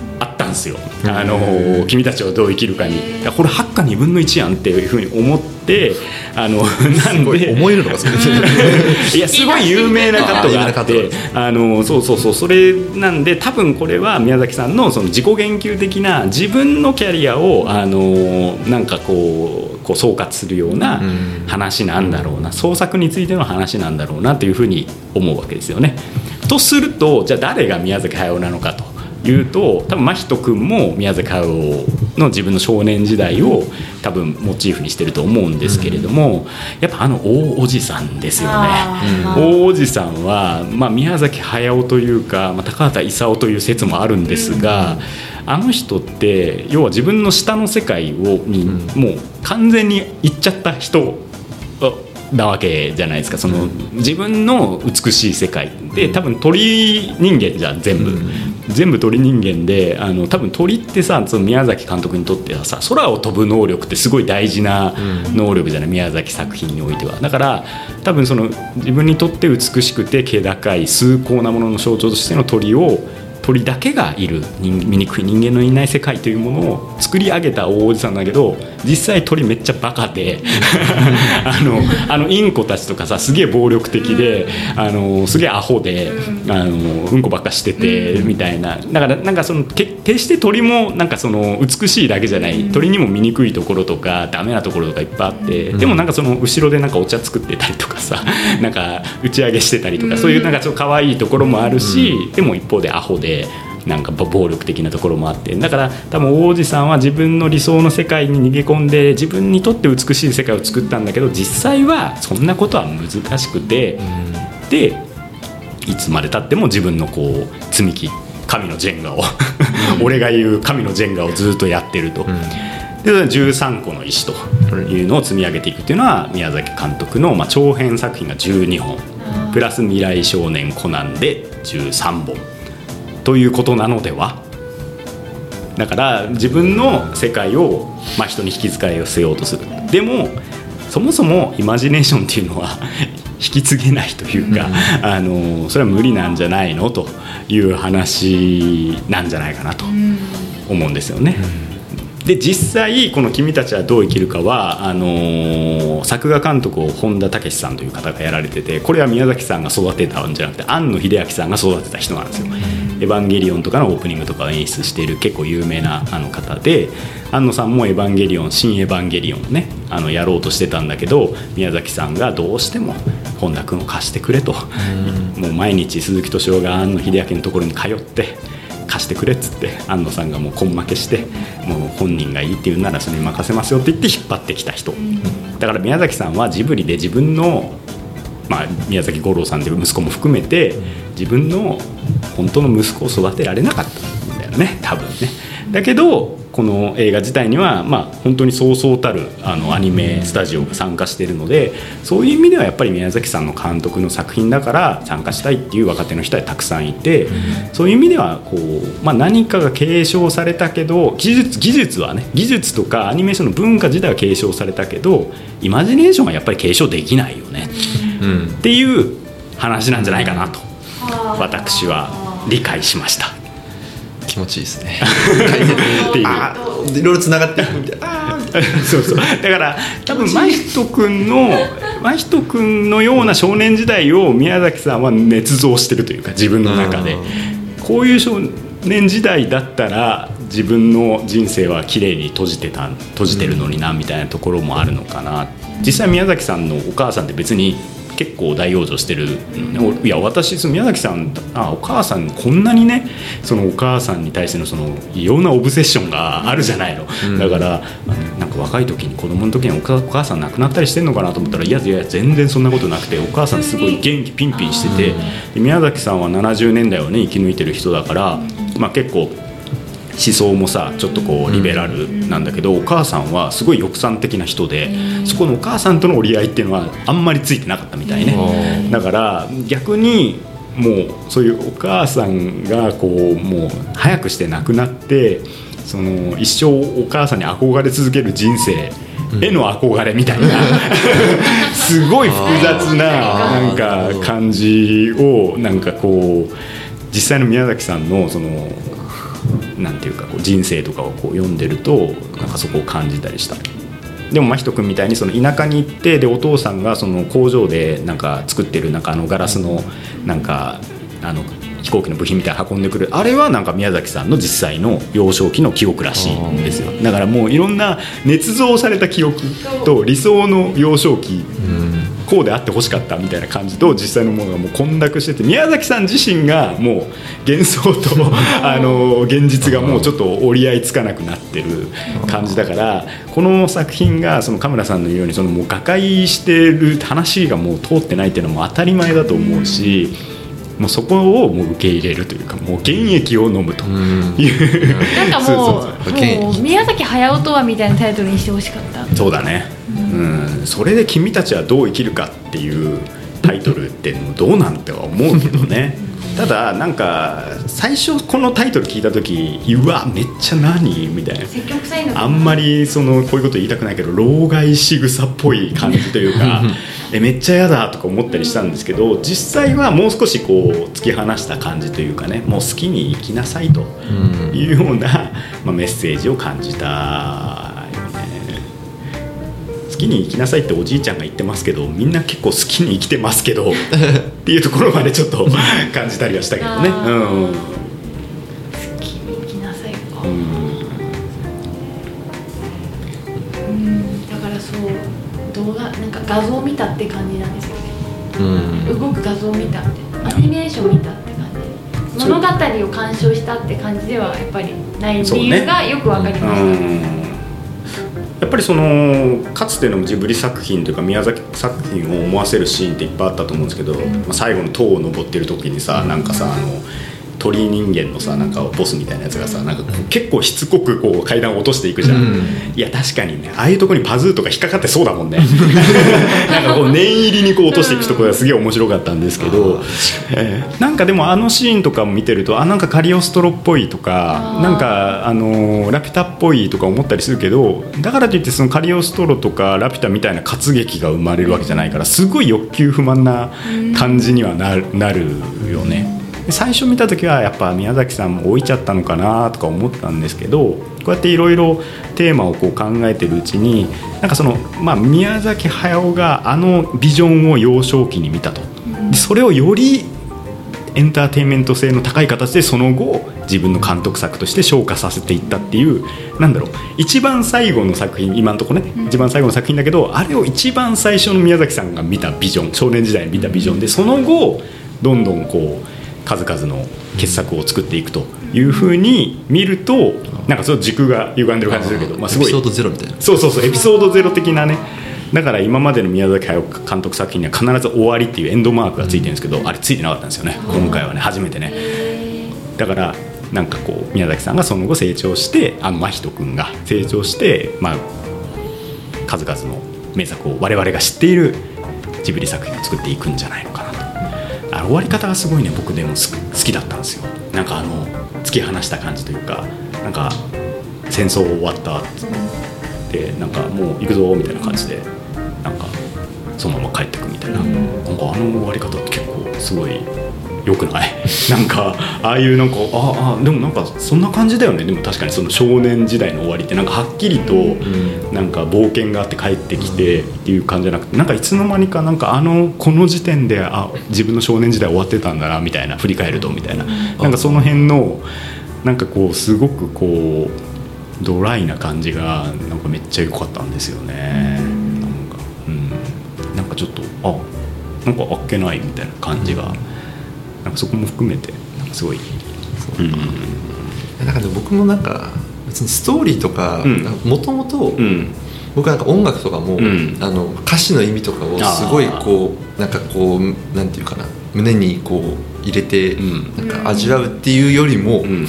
[SPEAKER 1] んですよ、あの君たちはどう生きるかに。これ8か2分の1やんっていうふうに思ってあの なんで
[SPEAKER 3] 思えるのがそれ
[SPEAKER 1] いやすごい有名なカットがあってあのそうそうそうそれなんで多分これは宮崎さんのその自己言及的な自分のキャリアをあのなんかこうこう総括するような話なんだろうな創作についての話なんだろうなというふうに思うわけですよね。とするとじゃあ誰が宮崎駿なのかというと多分真人君も宮崎駿の自分の少年時代を多分モチーフにしてると思うんですけれども、やっぱあの大おじさんですよね。大おじさんは、まあ、宮崎駿というか、まあ、高畑勲という説もあるんですが、あの人って要は自分の下の世界をにもう完全に行っちゃった人なわけじゃないですか。その自分の美しい世界で多分鳥人間じゃん全部、全部鳥人間であの多分鳥ってさその宮崎監督にとってはさ空を飛ぶ能力ってすごい大事な能力じゃない、宮崎作品においては。だから多分その自分にとって美しくて気高い崇高なものの象徴としての鳥を鳥だけがいる醜い人間のいない世界というものを作り上げた大おじさんだけど実際鳥めっちゃバカで あのあのインコたちとかさすげえ暴力的であのすげえアホであのうんこばっかしててみたいな。だからなんかその決して鳥もなんかその美しいだけじゃない。鳥にも醜いところとかダメなところとかいっぱいあって。でもなんかその後ろでなんかお茶作ってたりとかさなんか打ち上げしてたりとかそういうなんかちょっと可愛いところもあるしでも一方でアホで。なんか暴力的なところもあって。だから多分王子さんは自分の理想の世界に逃げ込んで自分にとって美しい世界を作ったんだけど実際はそんなことは難しくて、でいつまでたっても自分のこう積み木神のジェンガを俺が言う神のジェンガをずっとやってると。で13個の石というのを積み上げていくっていうのは宮崎監督の、まあ、長編作品が12本。プラス「未来少年コナン」で13本ということなのでは？だから自分の世界を、まあ、人に引き使いをせようとする。でもそもそもイマジネーションっていうのは 引き継げないというか、うん、あのそれは無理なんじゃないのという話なんじゃないかなと思うんですよね。うん。で実際この「君たちはどう生きるかは」あのー、作画監督を本田武さんという方がやられててこれは宮崎さんが育てたんじゃなくて庵野秀明さんが育てた人なんですよ。エヴァンゲリオンとかのオープニングとかを演出している結構有名なあの方で庵野さんも「エヴァンゲリオン」「新エヴァンゲリオン」をねあのやろうとしてたんだけど宮崎さんがどうしても本田君を貸してくれと。もう毎日鈴木敏夫が庵野秀明のところに通って貸してくれっつって安野さんがもう根負けしてもう本人がいいって言うならそれに任せますよって言って引っ張ってきた人。だから宮崎さんはジブリで自分の、まあ、宮崎五郎さんという息子も含めて自分の本当の息子を育てられなかったんだよね多分ね。だけどこの映画自体には、まあ、本当にそうそうたるあのアニメスタジオが参加しているのでそういう意味ではやっぱり宮崎さんの監督の作品だから参加したいっていう若手の人はたくさんいて、そういう意味ではこう、まあ、何かが継承されたけど技術技術はね技術とかアニメーションの文化自体は継承されたけどイマジネーションはやっぱり継承できないよね、うん、っていう話なんじゃないかなと。私は理解しました。
[SPEAKER 3] 気持ちいいですね。いろいろつながっていくみたいな。
[SPEAKER 1] そうそう。だから多分真人君の真人君のような少年時代を宮崎さんは捏造してるというか自分の中で。こういう少年時代だったら自分の人生は綺麗に閉じてた閉じてるのになみたいなところもあるのかな。実際宮崎さんのお母さんって別に結構大往生してる、いや私宮崎さんあお母さんこんなにねそのお母さんに対してのその異様なオブセッションがあるじゃないの、うん、だからなんか若い時に子供の時にお母さん亡くなったりしてんのかなと思ったらいやいや全然そんなことなくてお母さんすごい元気ピンピンしてて。宮崎さんは70年代をね生き抜いてる人だから、まあ、結構思想もさちょっとこうリベラルなんだけど、お母さんはすごい抑散的な人で、そこのお母さんとの折り合いっていうのはあんまりついてなかったみたいね、だから逆にもうそういうお母さんがこうもう早くして亡くなってその一生お母さんに憧れ続ける人生への憧れみたいな すごい複雑ななんか感じをなんかこう実際の宮崎さんのそのなんていうかこう人生とかをこう読んでるとなんかそこを感じたりした。でも真人君みたいにその田舎に行ってでお父さんがその工場でなんか作ってるなんかあのガラスのなんかあの飛行機の部品みたい運んでくる。あれはなんか宮崎さんの実際の幼少期の記憶らしいんですよ。だからもういろんな捏造された記憶と理想の幼少期こうであってほしかったみたいな感じと実際のものがもう混濁してて宮崎さん自身がもう幻想とあの現実がもうちょっと折り合いつかなくなってる感じだからこの作品がそのカムラさんの言うようにそのもう瓦解してる話がもう通ってないっていうのも当たり前だと思うし。もうそこをもう受け入れるというかもう原液を飲むと。いう、
[SPEAKER 2] なんかもう
[SPEAKER 3] そうそうそう
[SPEAKER 2] もう宮崎駿とはみたいなタイトルにしてほしかった。
[SPEAKER 1] そうだね、うん、それで君たちはどう生きるかっていうタイトルってどうなんては思うけどねただなんか最初このタイトル聞いた時うわめっちゃ何みたいな。あんまりそのこういうこと言いたくないけど老害仕草っぽい感じというかえめっちゃ嫌だとか思ったりしたんですけど実際はもう少しこう突き放した感じというかねもう好きに生きなさいというような、まあ、メッセージを感じたきに生きなさいっておじいちゃんが言ってますけどみんな結構好きに生きてますけど っていうところまでちょっと 感じたりはしたけどね。うん。
[SPEAKER 2] 好きに生きなさいか。
[SPEAKER 1] うん。
[SPEAKER 2] うんだからそう動画なんか画像見たって感じなんですよね。
[SPEAKER 3] うん。
[SPEAKER 2] 動く画像見たってアニメーション見たって感じ。物語を鑑賞したって感じではやっぱりない理由がよくわかりました、
[SPEAKER 1] うんやっぱりそのかつてのジブリ作品というか宮崎作品を思わせるシーンっていっぱいあったと思うんですけど、まあ、最後の塔を登ってる時にさなんかさあの鳥人間のさなんかボスみたいなやつがさなんかこう結構しつこくこう階段を落としていくじゃん、
[SPEAKER 3] うん。
[SPEAKER 1] いや確かにねああいうとこにパズーとか引っかかってそうだもんね。なんかこう念入りにこう落としていくところがすげえ面白かったんですけど、えーなんかでもあのシーンとかも見てるとあなんかカリオストロっぽいとかなんかあのーラピュタっぽいとか思ったりするけどだからといってそのカリオストロとかラピュタみたいな活劇が生まれるわけじゃないからすごい欲求不満な感じにはなるなるよね。で最初見た時はやっぱ宮崎さんも置いちゃったのかなとか思ったんですけどこうやっていろいろテーマをこう考えてるうちになんかその、まあ、宮崎駿があのビジョンを幼少期に見たと。でそれをよりエンターテインメント性の高い形でその後自分の監督作として昇華させていったっていうなんだろう。一番最後の作品今のところね、一番最後の作品だけどあれを一番最初の宮崎さんが見たビジョン少年時代に見たビジョンでその後どんどんこう数々の傑作を作っていくというふうに見るとなんかその軸が歪んでる感じするけど、まあ、すごい。
[SPEAKER 3] エピソードゼロみたいな。
[SPEAKER 1] そうそうそうエピソードゼロ的なね。だから今までの宮崎駿監督作品には必ず終わりっていうエンドマークがついてるんですけど、あれついてなかったんですよね。今回はね初めてね。だからなんかこう宮崎さんがその後成長してあの真人君が成長して、まあ、数々の名作を我々が知っているジブリ作品を作っていくんじゃないのかな。とあの終わり方がすごいね僕でもす好きだったんですよ。なんかあの突き放した感じというかなんか戦争終わったってなんかもう行くぞみたいな感じでなんかそのまま帰ってくみたいな,、なんかあの終わり方って結構すごい良くない？なんかああいうなんかああでもなんかそんな感じだよね。でも確かにその少年時代の終わりってなんかはっきりとなんか冒険があって帰ってきてっていう感じじゃなくてなんかいつの間にかなんかあのこの時点であ自分の少年時代終わってたんだなみたいな振り返るとみたいな。なんかその辺のなんかこうすごくこうドライな感じがなんかめっちゃ良かったんですよね。なんかうん。なんかちょっとあなんかあっけないみたいな感じがなんかそこも含めてなんかすごい。うん。
[SPEAKER 3] なんかでも僕もなんか別にストーリーとか
[SPEAKER 1] うん。
[SPEAKER 3] もともと
[SPEAKER 1] うん。
[SPEAKER 3] 僕なんか音楽とかも、
[SPEAKER 1] うん。
[SPEAKER 3] あの歌詞の意味とかをすごいこうなんかこうなんていうかな胸にこう入れて、
[SPEAKER 1] うん。
[SPEAKER 3] なんか味わうっていうよりも、
[SPEAKER 1] うん。
[SPEAKER 3] も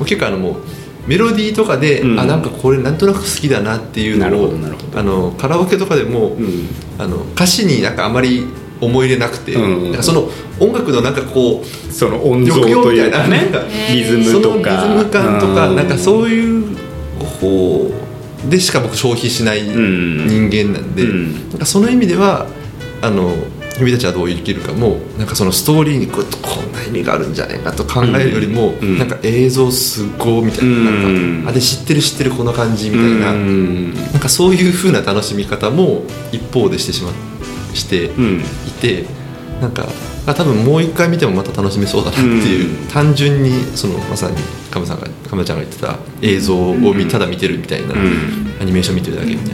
[SPEAKER 3] う結構あのもうメロディーとかで、
[SPEAKER 1] うん。
[SPEAKER 3] あなんかこれなんとなく好きだなっていうの
[SPEAKER 1] なるほ
[SPEAKER 3] を
[SPEAKER 1] どなるほど。
[SPEAKER 3] あのカラオケとかでも、
[SPEAKER 1] うん。
[SPEAKER 3] あの歌詞になんかあまり思い入れなくて、
[SPEAKER 1] うん
[SPEAKER 3] その音楽のなんかこう
[SPEAKER 1] その音像というかね
[SPEAKER 3] 抑揚みたいな
[SPEAKER 1] リズ
[SPEAKER 3] そのリズ
[SPEAKER 1] ムとか。
[SPEAKER 3] ム感とか、
[SPEAKER 1] うん。
[SPEAKER 3] なんかそういう方でしか僕消費しない人間なんで、
[SPEAKER 1] うん。
[SPEAKER 3] なんかその意味ではあの君たちはどう生きるかもなんかそのストーリーにこうこんな意味があるんじゃないかと考えるよりも、
[SPEAKER 1] うん。
[SPEAKER 3] なんか映像すごいみたいな,、
[SPEAKER 1] うん
[SPEAKER 3] なん。かあれ知ってる知ってるこの感じみたいな、
[SPEAKER 1] うん。
[SPEAKER 3] なんかそういう風な楽しみ方も一方でしてしまして
[SPEAKER 1] うん
[SPEAKER 3] いて、なんかあ多分もう一回見てもまた楽しめそうだなっていう、
[SPEAKER 1] うん。
[SPEAKER 3] 単純にそのまさにカムさんがカムちゃんが言ってた映像を見、ただ見てるみたいな、
[SPEAKER 1] うん。
[SPEAKER 3] アニメーション見てるだけみたい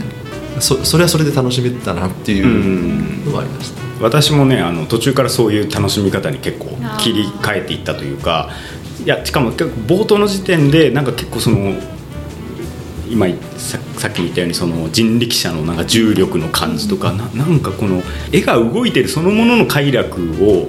[SPEAKER 3] な。そそれはそれで楽しめたなっていうのはありました。
[SPEAKER 1] 私もねあの途中からそういう楽しみ方に結構切り替えていったというかいやしかも結構冒頭の時点でなんか結構その今ささっき言ったようにその人力車のなんか重力の感じとかななんかこの絵が動いてるそのものの快楽を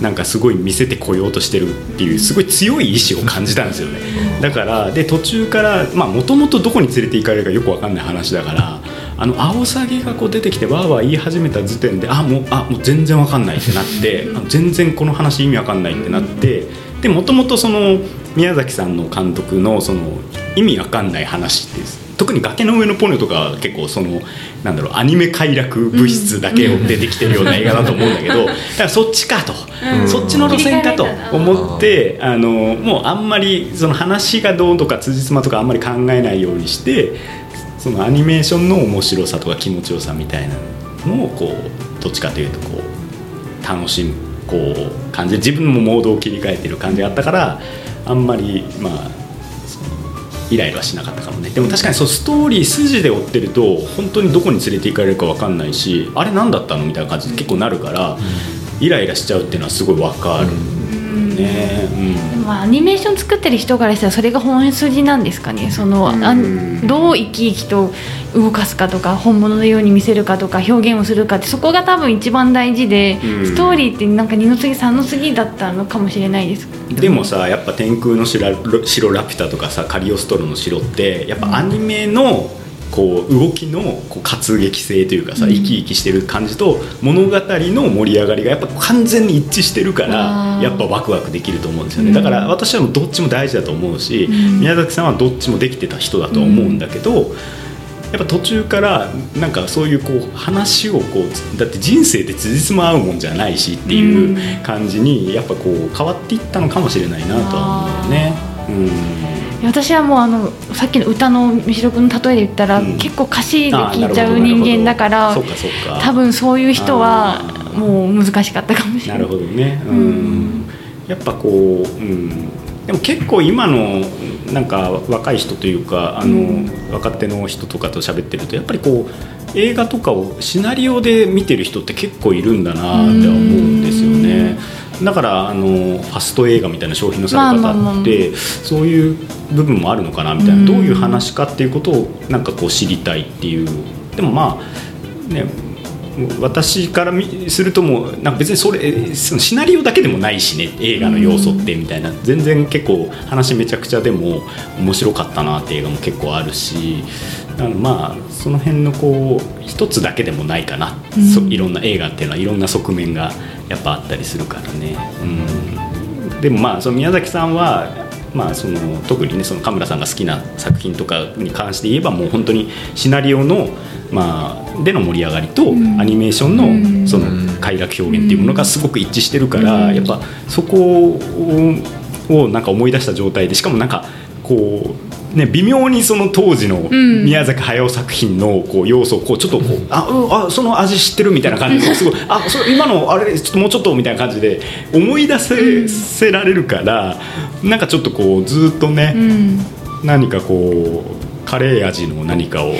[SPEAKER 1] なんかすごい見せてこようとしてるっていうすごい強い意志を感じたんですよね。だからで途中からもともとどこに連れて行かれるかよくわかんない話だからあのアオサギがこう出てきてわーわー言い始めた時点であもうあもう全然わかんないってなって全然この話意味わかんないってなってでもともとその宮崎さんの監督のその意味わかんない話って特に崖の上のポニョとか結構そのなんだろうアニメ快楽物質だけを出てきてるような映画だと思うんだけどだからそっちかと、
[SPEAKER 2] うん。
[SPEAKER 1] そっちの路線かと思ってあのもうあんまりその話がどうとか辻褄とかあんまり考えないようにしてそのアニメーションの面白さとか気持ちよさみたいなのをこうどっちかというとこう楽しむこう感じで自分もモードを切り替えてる感じがあったからあんまりまあイライラはしなかったかもね。でも確かにそうストーリー筋で追ってると本当にどこに連れて行かれるか分かんないしあれ何だったの？みたいな感じで結構なるから、イライラしちゃうっていうのはすごい分かるね、うん。
[SPEAKER 2] でもアニメーション作ってる人からしたらそれが本筋なんですかね？その、あんどう生き生きと動かすかとか本物のように見せるかとか表現をするかってそこが多分一番大事で、
[SPEAKER 1] うん。
[SPEAKER 2] ストーリーってなんか二の次三の次だったのかもしれないです。
[SPEAKER 1] でもさやっぱ天空の城城ラピュタとかさカリオストロの城ってやっぱアニメのこう動きのこう活劇性というかさ、生き生きしてる感じと物語の盛り上がりがやっぱ完全に一致してるからやっぱワクワクできると思うんですよね、
[SPEAKER 2] うん。
[SPEAKER 1] だから私はどっちも大事だと思うし、
[SPEAKER 2] うん。
[SPEAKER 1] 宮崎さんはどっちもできてた人だと思うんだけど、やっぱ途中からなんかそういうこう話をこうだって人生って辻褄合うもんじゃないしっていう感じにやっぱこう変わっていったのかもしれないなとは思うよね。うん
[SPEAKER 2] 私はもうあのさっきの歌の三代君の例えで言ったら、
[SPEAKER 1] うん。
[SPEAKER 2] 結構歌詞で聴いちゃう人間だから多分そういう人はもう難しかったかもしれな
[SPEAKER 1] ないるほどね、うん。
[SPEAKER 2] うん。
[SPEAKER 1] やっぱこう、うん、でも結構今のなんか若い人というかあの、
[SPEAKER 2] うん。
[SPEAKER 1] 若手の人とかと喋ってるとやっぱりこう映画とかをシナリオで見てる人って結構いるんだなって思うんですよね。だからあのファスト映画みたいな商品のされ方ってそういう部分もあるのかなみたいな、
[SPEAKER 2] うん。
[SPEAKER 1] どういう話かっていうことをなんかこう知りたいっていう。でもまあね私からみするともうなんか別にそれそのシナリオだけでもないしね映画の要素ってみたいな、全然結構話めちゃくちゃでも面白かったなって映画も結構あるしあのまあその辺のこう一つだけでもないかな、そいろんな映画っていうのはいろんな側面がやっぱあったりするからね。うん、でもまあその宮崎さんはまあ、その特にねそのカムラさんが好きな作品とかに関して言えばもう本当にシナリオの、まあ、での盛り上がりとアニメーションのその快楽表現っていうものがすごく一致してるからやっぱそこををなんか思い出した状態でしかもなんかこう。ね、微妙にその当時の
[SPEAKER 2] ん。
[SPEAKER 1] 宮崎駿作品のこう要素をこうちょっとこうあ、うん、あその味知ってるみたいな感じですごいあそれ今のあれちょっともうちょっとみたいな感じで思い出せせられるからなんかちょっとこうずっとね、
[SPEAKER 2] うん。
[SPEAKER 1] 何かこうカレー味の何かを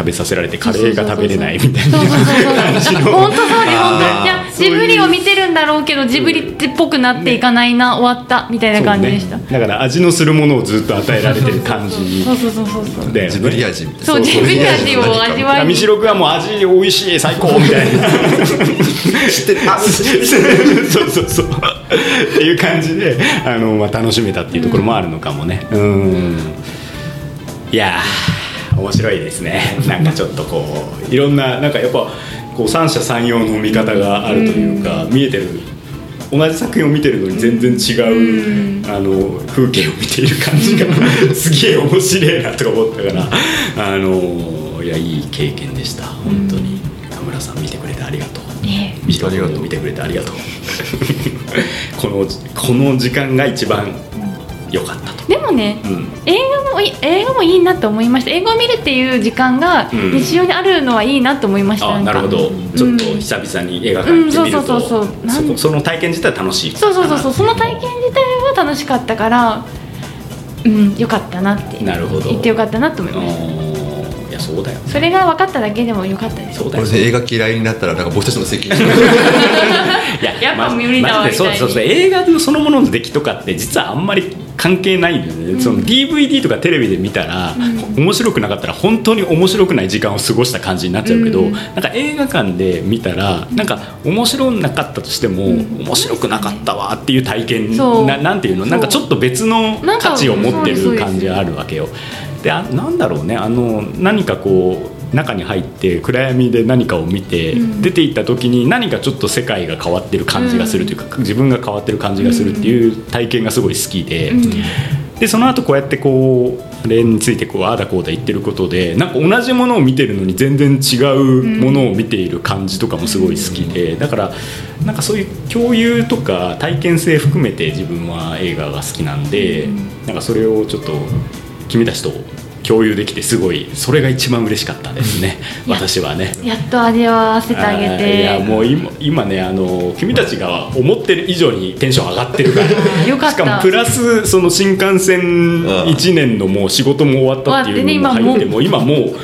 [SPEAKER 1] 食べさせられてカレーが食べれないみたいな
[SPEAKER 2] そうそう。そうそう本当そうに本当いや
[SPEAKER 1] そういう。
[SPEAKER 2] ジブリを見てるんだろうけどジブリっぽくなっていかないな、終わったみたいな感じでした。
[SPEAKER 1] そうねだから味のするものをずっと与えられてる感じ。
[SPEAKER 2] そうそうそうそうそう。
[SPEAKER 1] だよね
[SPEAKER 3] ジブリ味。みたいな
[SPEAKER 2] そう。ジブリ味を味わいに。
[SPEAKER 1] 三代君はもう味美味しい最高みたいな。
[SPEAKER 3] 知ってる。あ
[SPEAKER 1] そうそうそう。っていう感じであの、まあ、楽しめたっていうところもあるのかもね。うん。いやー面白いですね。なんかちょっとこういろんななんかやっぱこう三者三様の見方があるというか、見えてる。同じ作品を見てるのに全然違う、あの風景を見ている感じが すげえ面白いなとか思ったからあのいやいい経験でした。本当に。田村さん見てくれてありがとう。
[SPEAKER 2] ね。
[SPEAKER 1] 見ところを見てくれてありがとう。このこの時間が一番良かったと。
[SPEAKER 2] でもね、
[SPEAKER 1] うん。
[SPEAKER 2] 映画もい映画もいいなと思いました。映画を見るっていう時間が
[SPEAKER 1] うん。
[SPEAKER 2] 日常にあるのはいいなと思いました、んか。
[SPEAKER 1] あなるほど。ちょっと
[SPEAKER 2] うん
[SPEAKER 1] 久々に映画館行ってみると、
[SPEAKER 2] うんそうそうそうそう。なん
[SPEAKER 1] そこその体験自体楽しい。
[SPEAKER 2] そうそうそうそう。その体験自体は楽しかったからうんよかったなって。
[SPEAKER 1] なるほど。
[SPEAKER 2] 言ってよかったなと思い
[SPEAKER 1] あ
[SPEAKER 2] ます。
[SPEAKER 1] ーいやそうだよ
[SPEAKER 2] それが分かっただけでもよかったです。
[SPEAKER 1] そうだよ
[SPEAKER 3] これで映画嫌いになったらなんか僕たちの責任
[SPEAKER 1] いや
[SPEAKER 2] やっぱ無理だわ
[SPEAKER 1] マジでそう
[SPEAKER 2] みたいに。
[SPEAKER 1] そうそう映画のそのものの出来とかって実はあんまり関係ないんだよね、その DVD とかテレビで見たら、面白くなかったら本当に面白くない時間を過ごした感じになっちゃうけど、
[SPEAKER 2] うん。
[SPEAKER 1] なんか映画館で見たらなんか面白なかったとしても、面白くなかったわっていう体験ななんていうの？なんかちょっと別の価値を持ってる感じがあるわけよ。であなんだろうね。あの何かこう中に入って暗闇で何かを見て、
[SPEAKER 2] うん。
[SPEAKER 1] 出て行った時に何かちょっと世界が変わってる感じがするというか、自分が変わってる感じがするっていう体験がすごい好きで、
[SPEAKER 2] うん。
[SPEAKER 1] でその後こうやってこうあれについてこうああだこうだ言ってることでなんか同じものを見てるのに全然違うものを見ている感じとかもすごい好きで、だからなんかそういう共有とか体験性含めて自分は映画が好きなんで、なんかそれをちょっと君たちと共有できてすごいそれが一番嬉しかったですね私はね。
[SPEAKER 2] やっと味わわせてあげて
[SPEAKER 1] いやもう今今ねあの君たちが思ってる以上にテンション上がってるから
[SPEAKER 2] よかった
[SPEAKER 1] しかもプラスその新幹線1年のもう仕事も終わったっていうのも入ってもう今もう。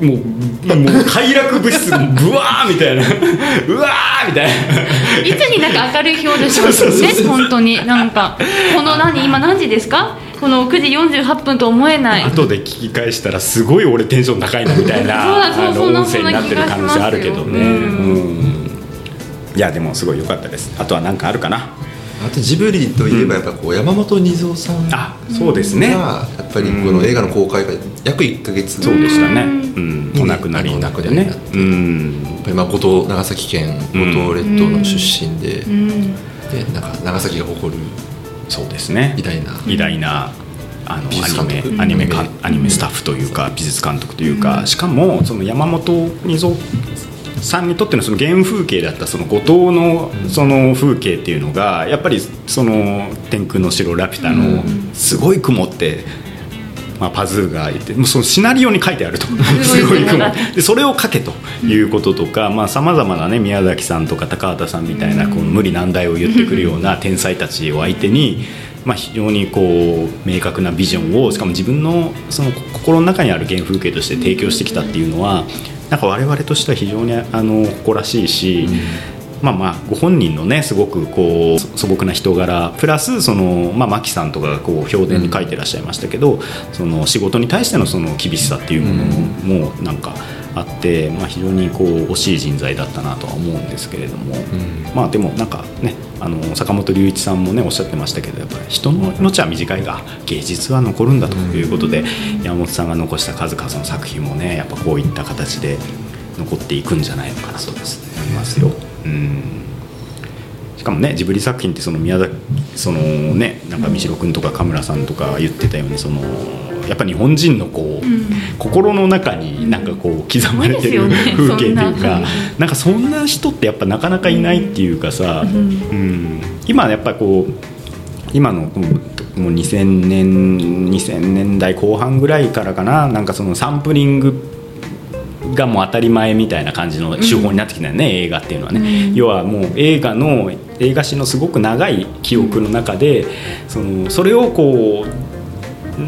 [SPEAKER 1] もうもう快楽物質がブワーみたいな。うわーみたいな。い
[SPEAKER 2] つになんか明るい表情しますよね本当に。なんかこの何今何時ですか？この9時48分と思えない。
[SPEAKER 1] 後で聞き返したらすごい俺テンション高いなみたいな
[SPEAKER 2] そうだそう
[SPEAKER 1] あの
[SPEAKER 2] そんな
[SPEAKER 1] 音声になってる可能性あるけどね、うん。いやでもすごい良かったです。あとは何かあるかな？
[SPEAKER 3] あとジブリといえばやっぱこう山本二三さんが
[SPEAKER 1] あそうですね。
[SPEAKER 3] やっぱりこの映画の公開が約1か月
[SPEAKER 1] そうでしたね、
[SPEAKER 2] う
[SPEAKER 1] うん、
[SPEAKER 3] うん。
[SPEAKER 1] お亡くなりになってね。うん。
[SPEAKER 3] やっぱりまあ五島長崎県五島列島の出身で,、
[SPEAKER 2] うん。
[SPEAKER 3] でなんか長崎が誇る
[SPEAKER 1] そうですね。
[SPEAKER 3] 偉大な
[SPEAKER 1] 偉大なあのアニメアニメか
[SPEAKER 3] うん
[SPEAKER 1] アニメスタッフというか美術監督というかしかもその山本二三さんにとってのその原風景だったその五島のその風景っていうのがやっぱりその「天空の城ラピュタ」のすごい雲って。まあ、パズーがいてもうそのシナリオに書いてあると。すごい雲。でそれを書けということとかさまざ、まな、ね、宮崎さんとか高畑さんみたいなこの無理難題を言ってくるような天才たちを相手に、まあ、非常にこう明確なビジョンをしかも自分のその心の中にある原風景として提供してきたっていうのはなんか我々としては非常にあの誇らしいし。まあまあご本人のねすごくこう素朴な人柄プラスそのまあ牧さんとかがこう評伝に書いてらっしゃいましたけど、その仕事に対してのその厳しさっていうものもなんかあって、まあ、非常にこう惜しい人材だったなとは思うんですけれども、まあでもなんかねあの坂本龍一さんもねおっしゃってましたけどやっぱり人の命は短いが芸術は残るんだということで、山本さんが残した数々の作品もねやっぱこういった形で残っていくんじゃないのかなと思いますよ。うん。しかもねジブリ作品ってその宮崎そのねなんか三代君とか神村さんとか言ってたようにそのやっぱ日本人のこう、心の中になんかこう刻まれてる
[SPEAKER 2] ね。
[SPEAKER 1] 風景っていうか
[SPEAKER 2] な
[SPEAKER 1] なんかそんな人ってやっぱなかなかいないっていうかさ、うん。今やっぱこう今のもう2000年2000年代後半ぐらいからかななんかそのサンプリングがもう当たり前みたいな感じの手法になってきたよね、映画っていうのはね、要はもう映画の映画史のすごく長い記憶の中でそのそれをこう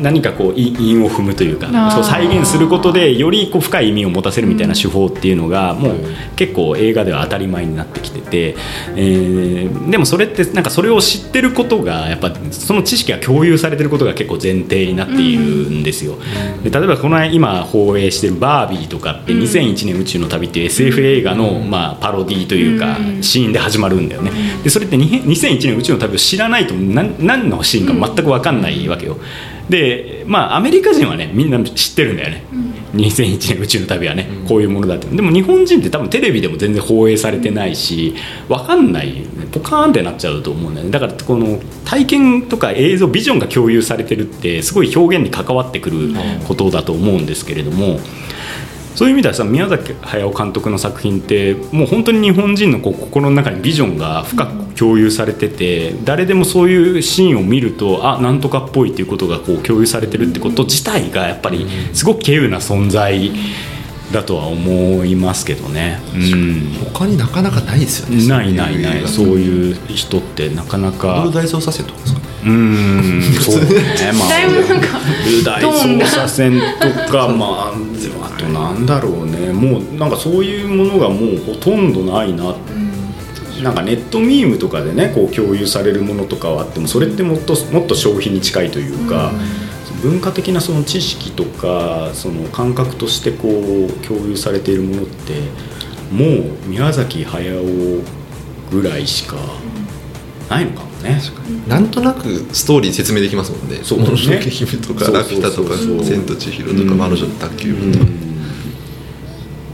[SPEAKER 1] 何かこうい韻を踏むというかそう再現することでよりこう深い意味を持たせるみたいな手法っていうのがもう結構映画では当たり前になってきてて、えーでもそれってなんかそれを知ってることがやっぱその知識が共有されてることが結構前提になっているんですよ。で例えばこの今放映してる「バービー」とかって2001年宇宙の旅っていう SF 映画のまあパロディというかシーンで始まるんだよね。でそれってに2001年宇宙の旅を知らないと何何のシーンか全く分かんないわけよ。でまあアメリカ人はねみんな知ってるんだよね、2001年宇宙の旅はね、こういうものだって。でも日本人って多分テレビでも全然放映されてないし分かんないポカーンってなっちゃうと思うんだよね。だからこの体験とか映像ビジョンが共有されてるってすごい表現に関わってくることだと思うんですけれどもそういう意味ではさ宮崎駿監督の作品ってもう本当に日本人のこう心の中にビジョンが深く共有されてて、誰でもそういうシーンを見るとあなんとかっぽいっていうことがこう共有されてるってこと自体がやっぱりすごく稀有な存在だとは思いますけどね。うん。
[SPEAKER 3] 他になかなかないですよね。
[SPEAKER 1] ないないない。そう
[SPEAKER 3] う
[SPEAKER 1] いう人ってなかな
[SPEAKER 3] ブ
[SPEAKER 1] か
[SPEAKER 3] 大捜査線とかですか？
[SPEAKER 1] うーん。そうね。まあ
[SPEAKER 2] だいぶなんか
[SPEAKER 1] 流大捜査線とかまああとなんだろうね。もうなんかそういうものがもうほとんどないな。なんかネットミームとかでねこう共有されるものとかはあってもそれってもっともっと消費に近いというか、文化的なその知識とかその感覚としてこう共有されているものってもう宮崎駿ぐらいしかないのかもね。
[SPEAKER 3] なんとなくストーリー説明できますもんね「
[SPEAKER 1] そう
[SPEAKER 3] もののけ姫」とか「
[SPEAKER 1] そう
[SPEAKER 3] ラピュタ」とか
[SPEAKER 1] そうそうそう「
[SPEAKER 3] 千と千尋」とか「
[SPEAKER 1] うん。
[SPEAKER 3] 魔女の宅急便」とか。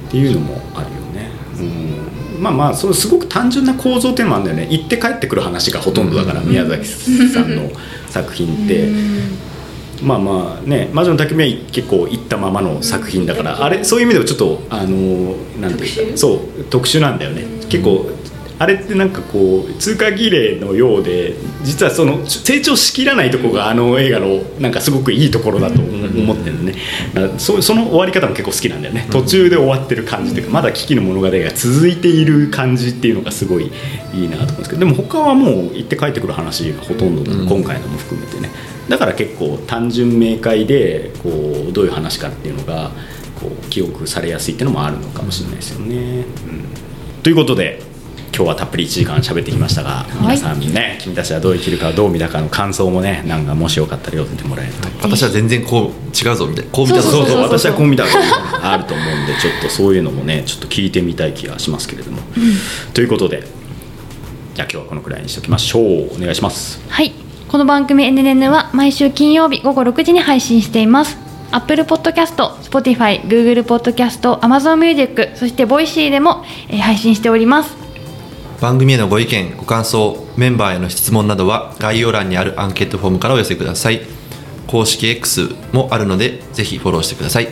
[SPEAKER 1] っていうのもあるよね、うん、まあまあそのすごく単純な構造っていうのもあるんだよね。行って帰ってくる話がほとんどだから、宮崎さんの 作品って。まあまあね「魔女の宅急便」は結構行ったままの作品だから、あれ？そういう意味ではちょっとあのなんていうかそう特殊なんだよね。結構あれってなんかこう通過儀礼のようで実はその成長しきらないとこがあの映画のなんかすごくいいところだと思ってるのね。そその終わり方も結構好きなんだよね。途中で終わってる感じというかまだ危機の物語が続いている感じっていうのがすごいいいなと思うんですけどでも他はもう行って帰ってくる話がほとんど今回のも含めてね。だから結構単純明快でこうどういう話かっていうのがこう記憶されやすいっていうのもあるのかもしれないですよね。うん。ということで今日はたっぷり1時間喋ってきましたが、
[SPEAKER 2] い。
[SPEAKER 1] 皆さんね君たちはどう生きるかどう見たかの感想もねなんかもしよかったら寄せてもらえると。
[SPEAKER 3] 私は全然こう違うぞみたいな。こう見たぞ。
[SPEAKER 1] そうそう
[SPEAKER 2] そうそう
[SPEAKER 1] 私はこう見たことあると思うんでちょっとそういうのもねちょっと聞いてみたい気がしますけれども、ということでじゃあ今日はこのくらいにしておきましょう。お願いします。
[SPEAKER 2] はい。この番組 NNN は毎週金曜日午後6時に配信しています。Apple Podcast、Spotify、Google Podcast、Amazon Music そして Voicy でも、えー配信しております
[SPEAKER 3] 番組へのご意見ご感想メンバーへの質問などは概要欄にあるアンケートフォームからお寄せください。公式 X もあるのでぜひフォローしてください。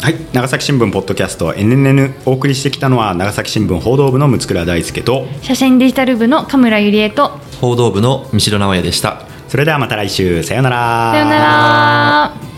[SPEAKER 1] はい。長崎新聞ポッドキャスト NNN お送りしてきたのは長崎新聞報道部の六倉大輔と
[SPEAKER 2] 写真デジタル部の神村ゆりえと
[SPEAKER 3] 報道部の三代直也でした。
[SPEAKER 1] それではまた来週。さようなら。
[SPEAKER 2] さようなら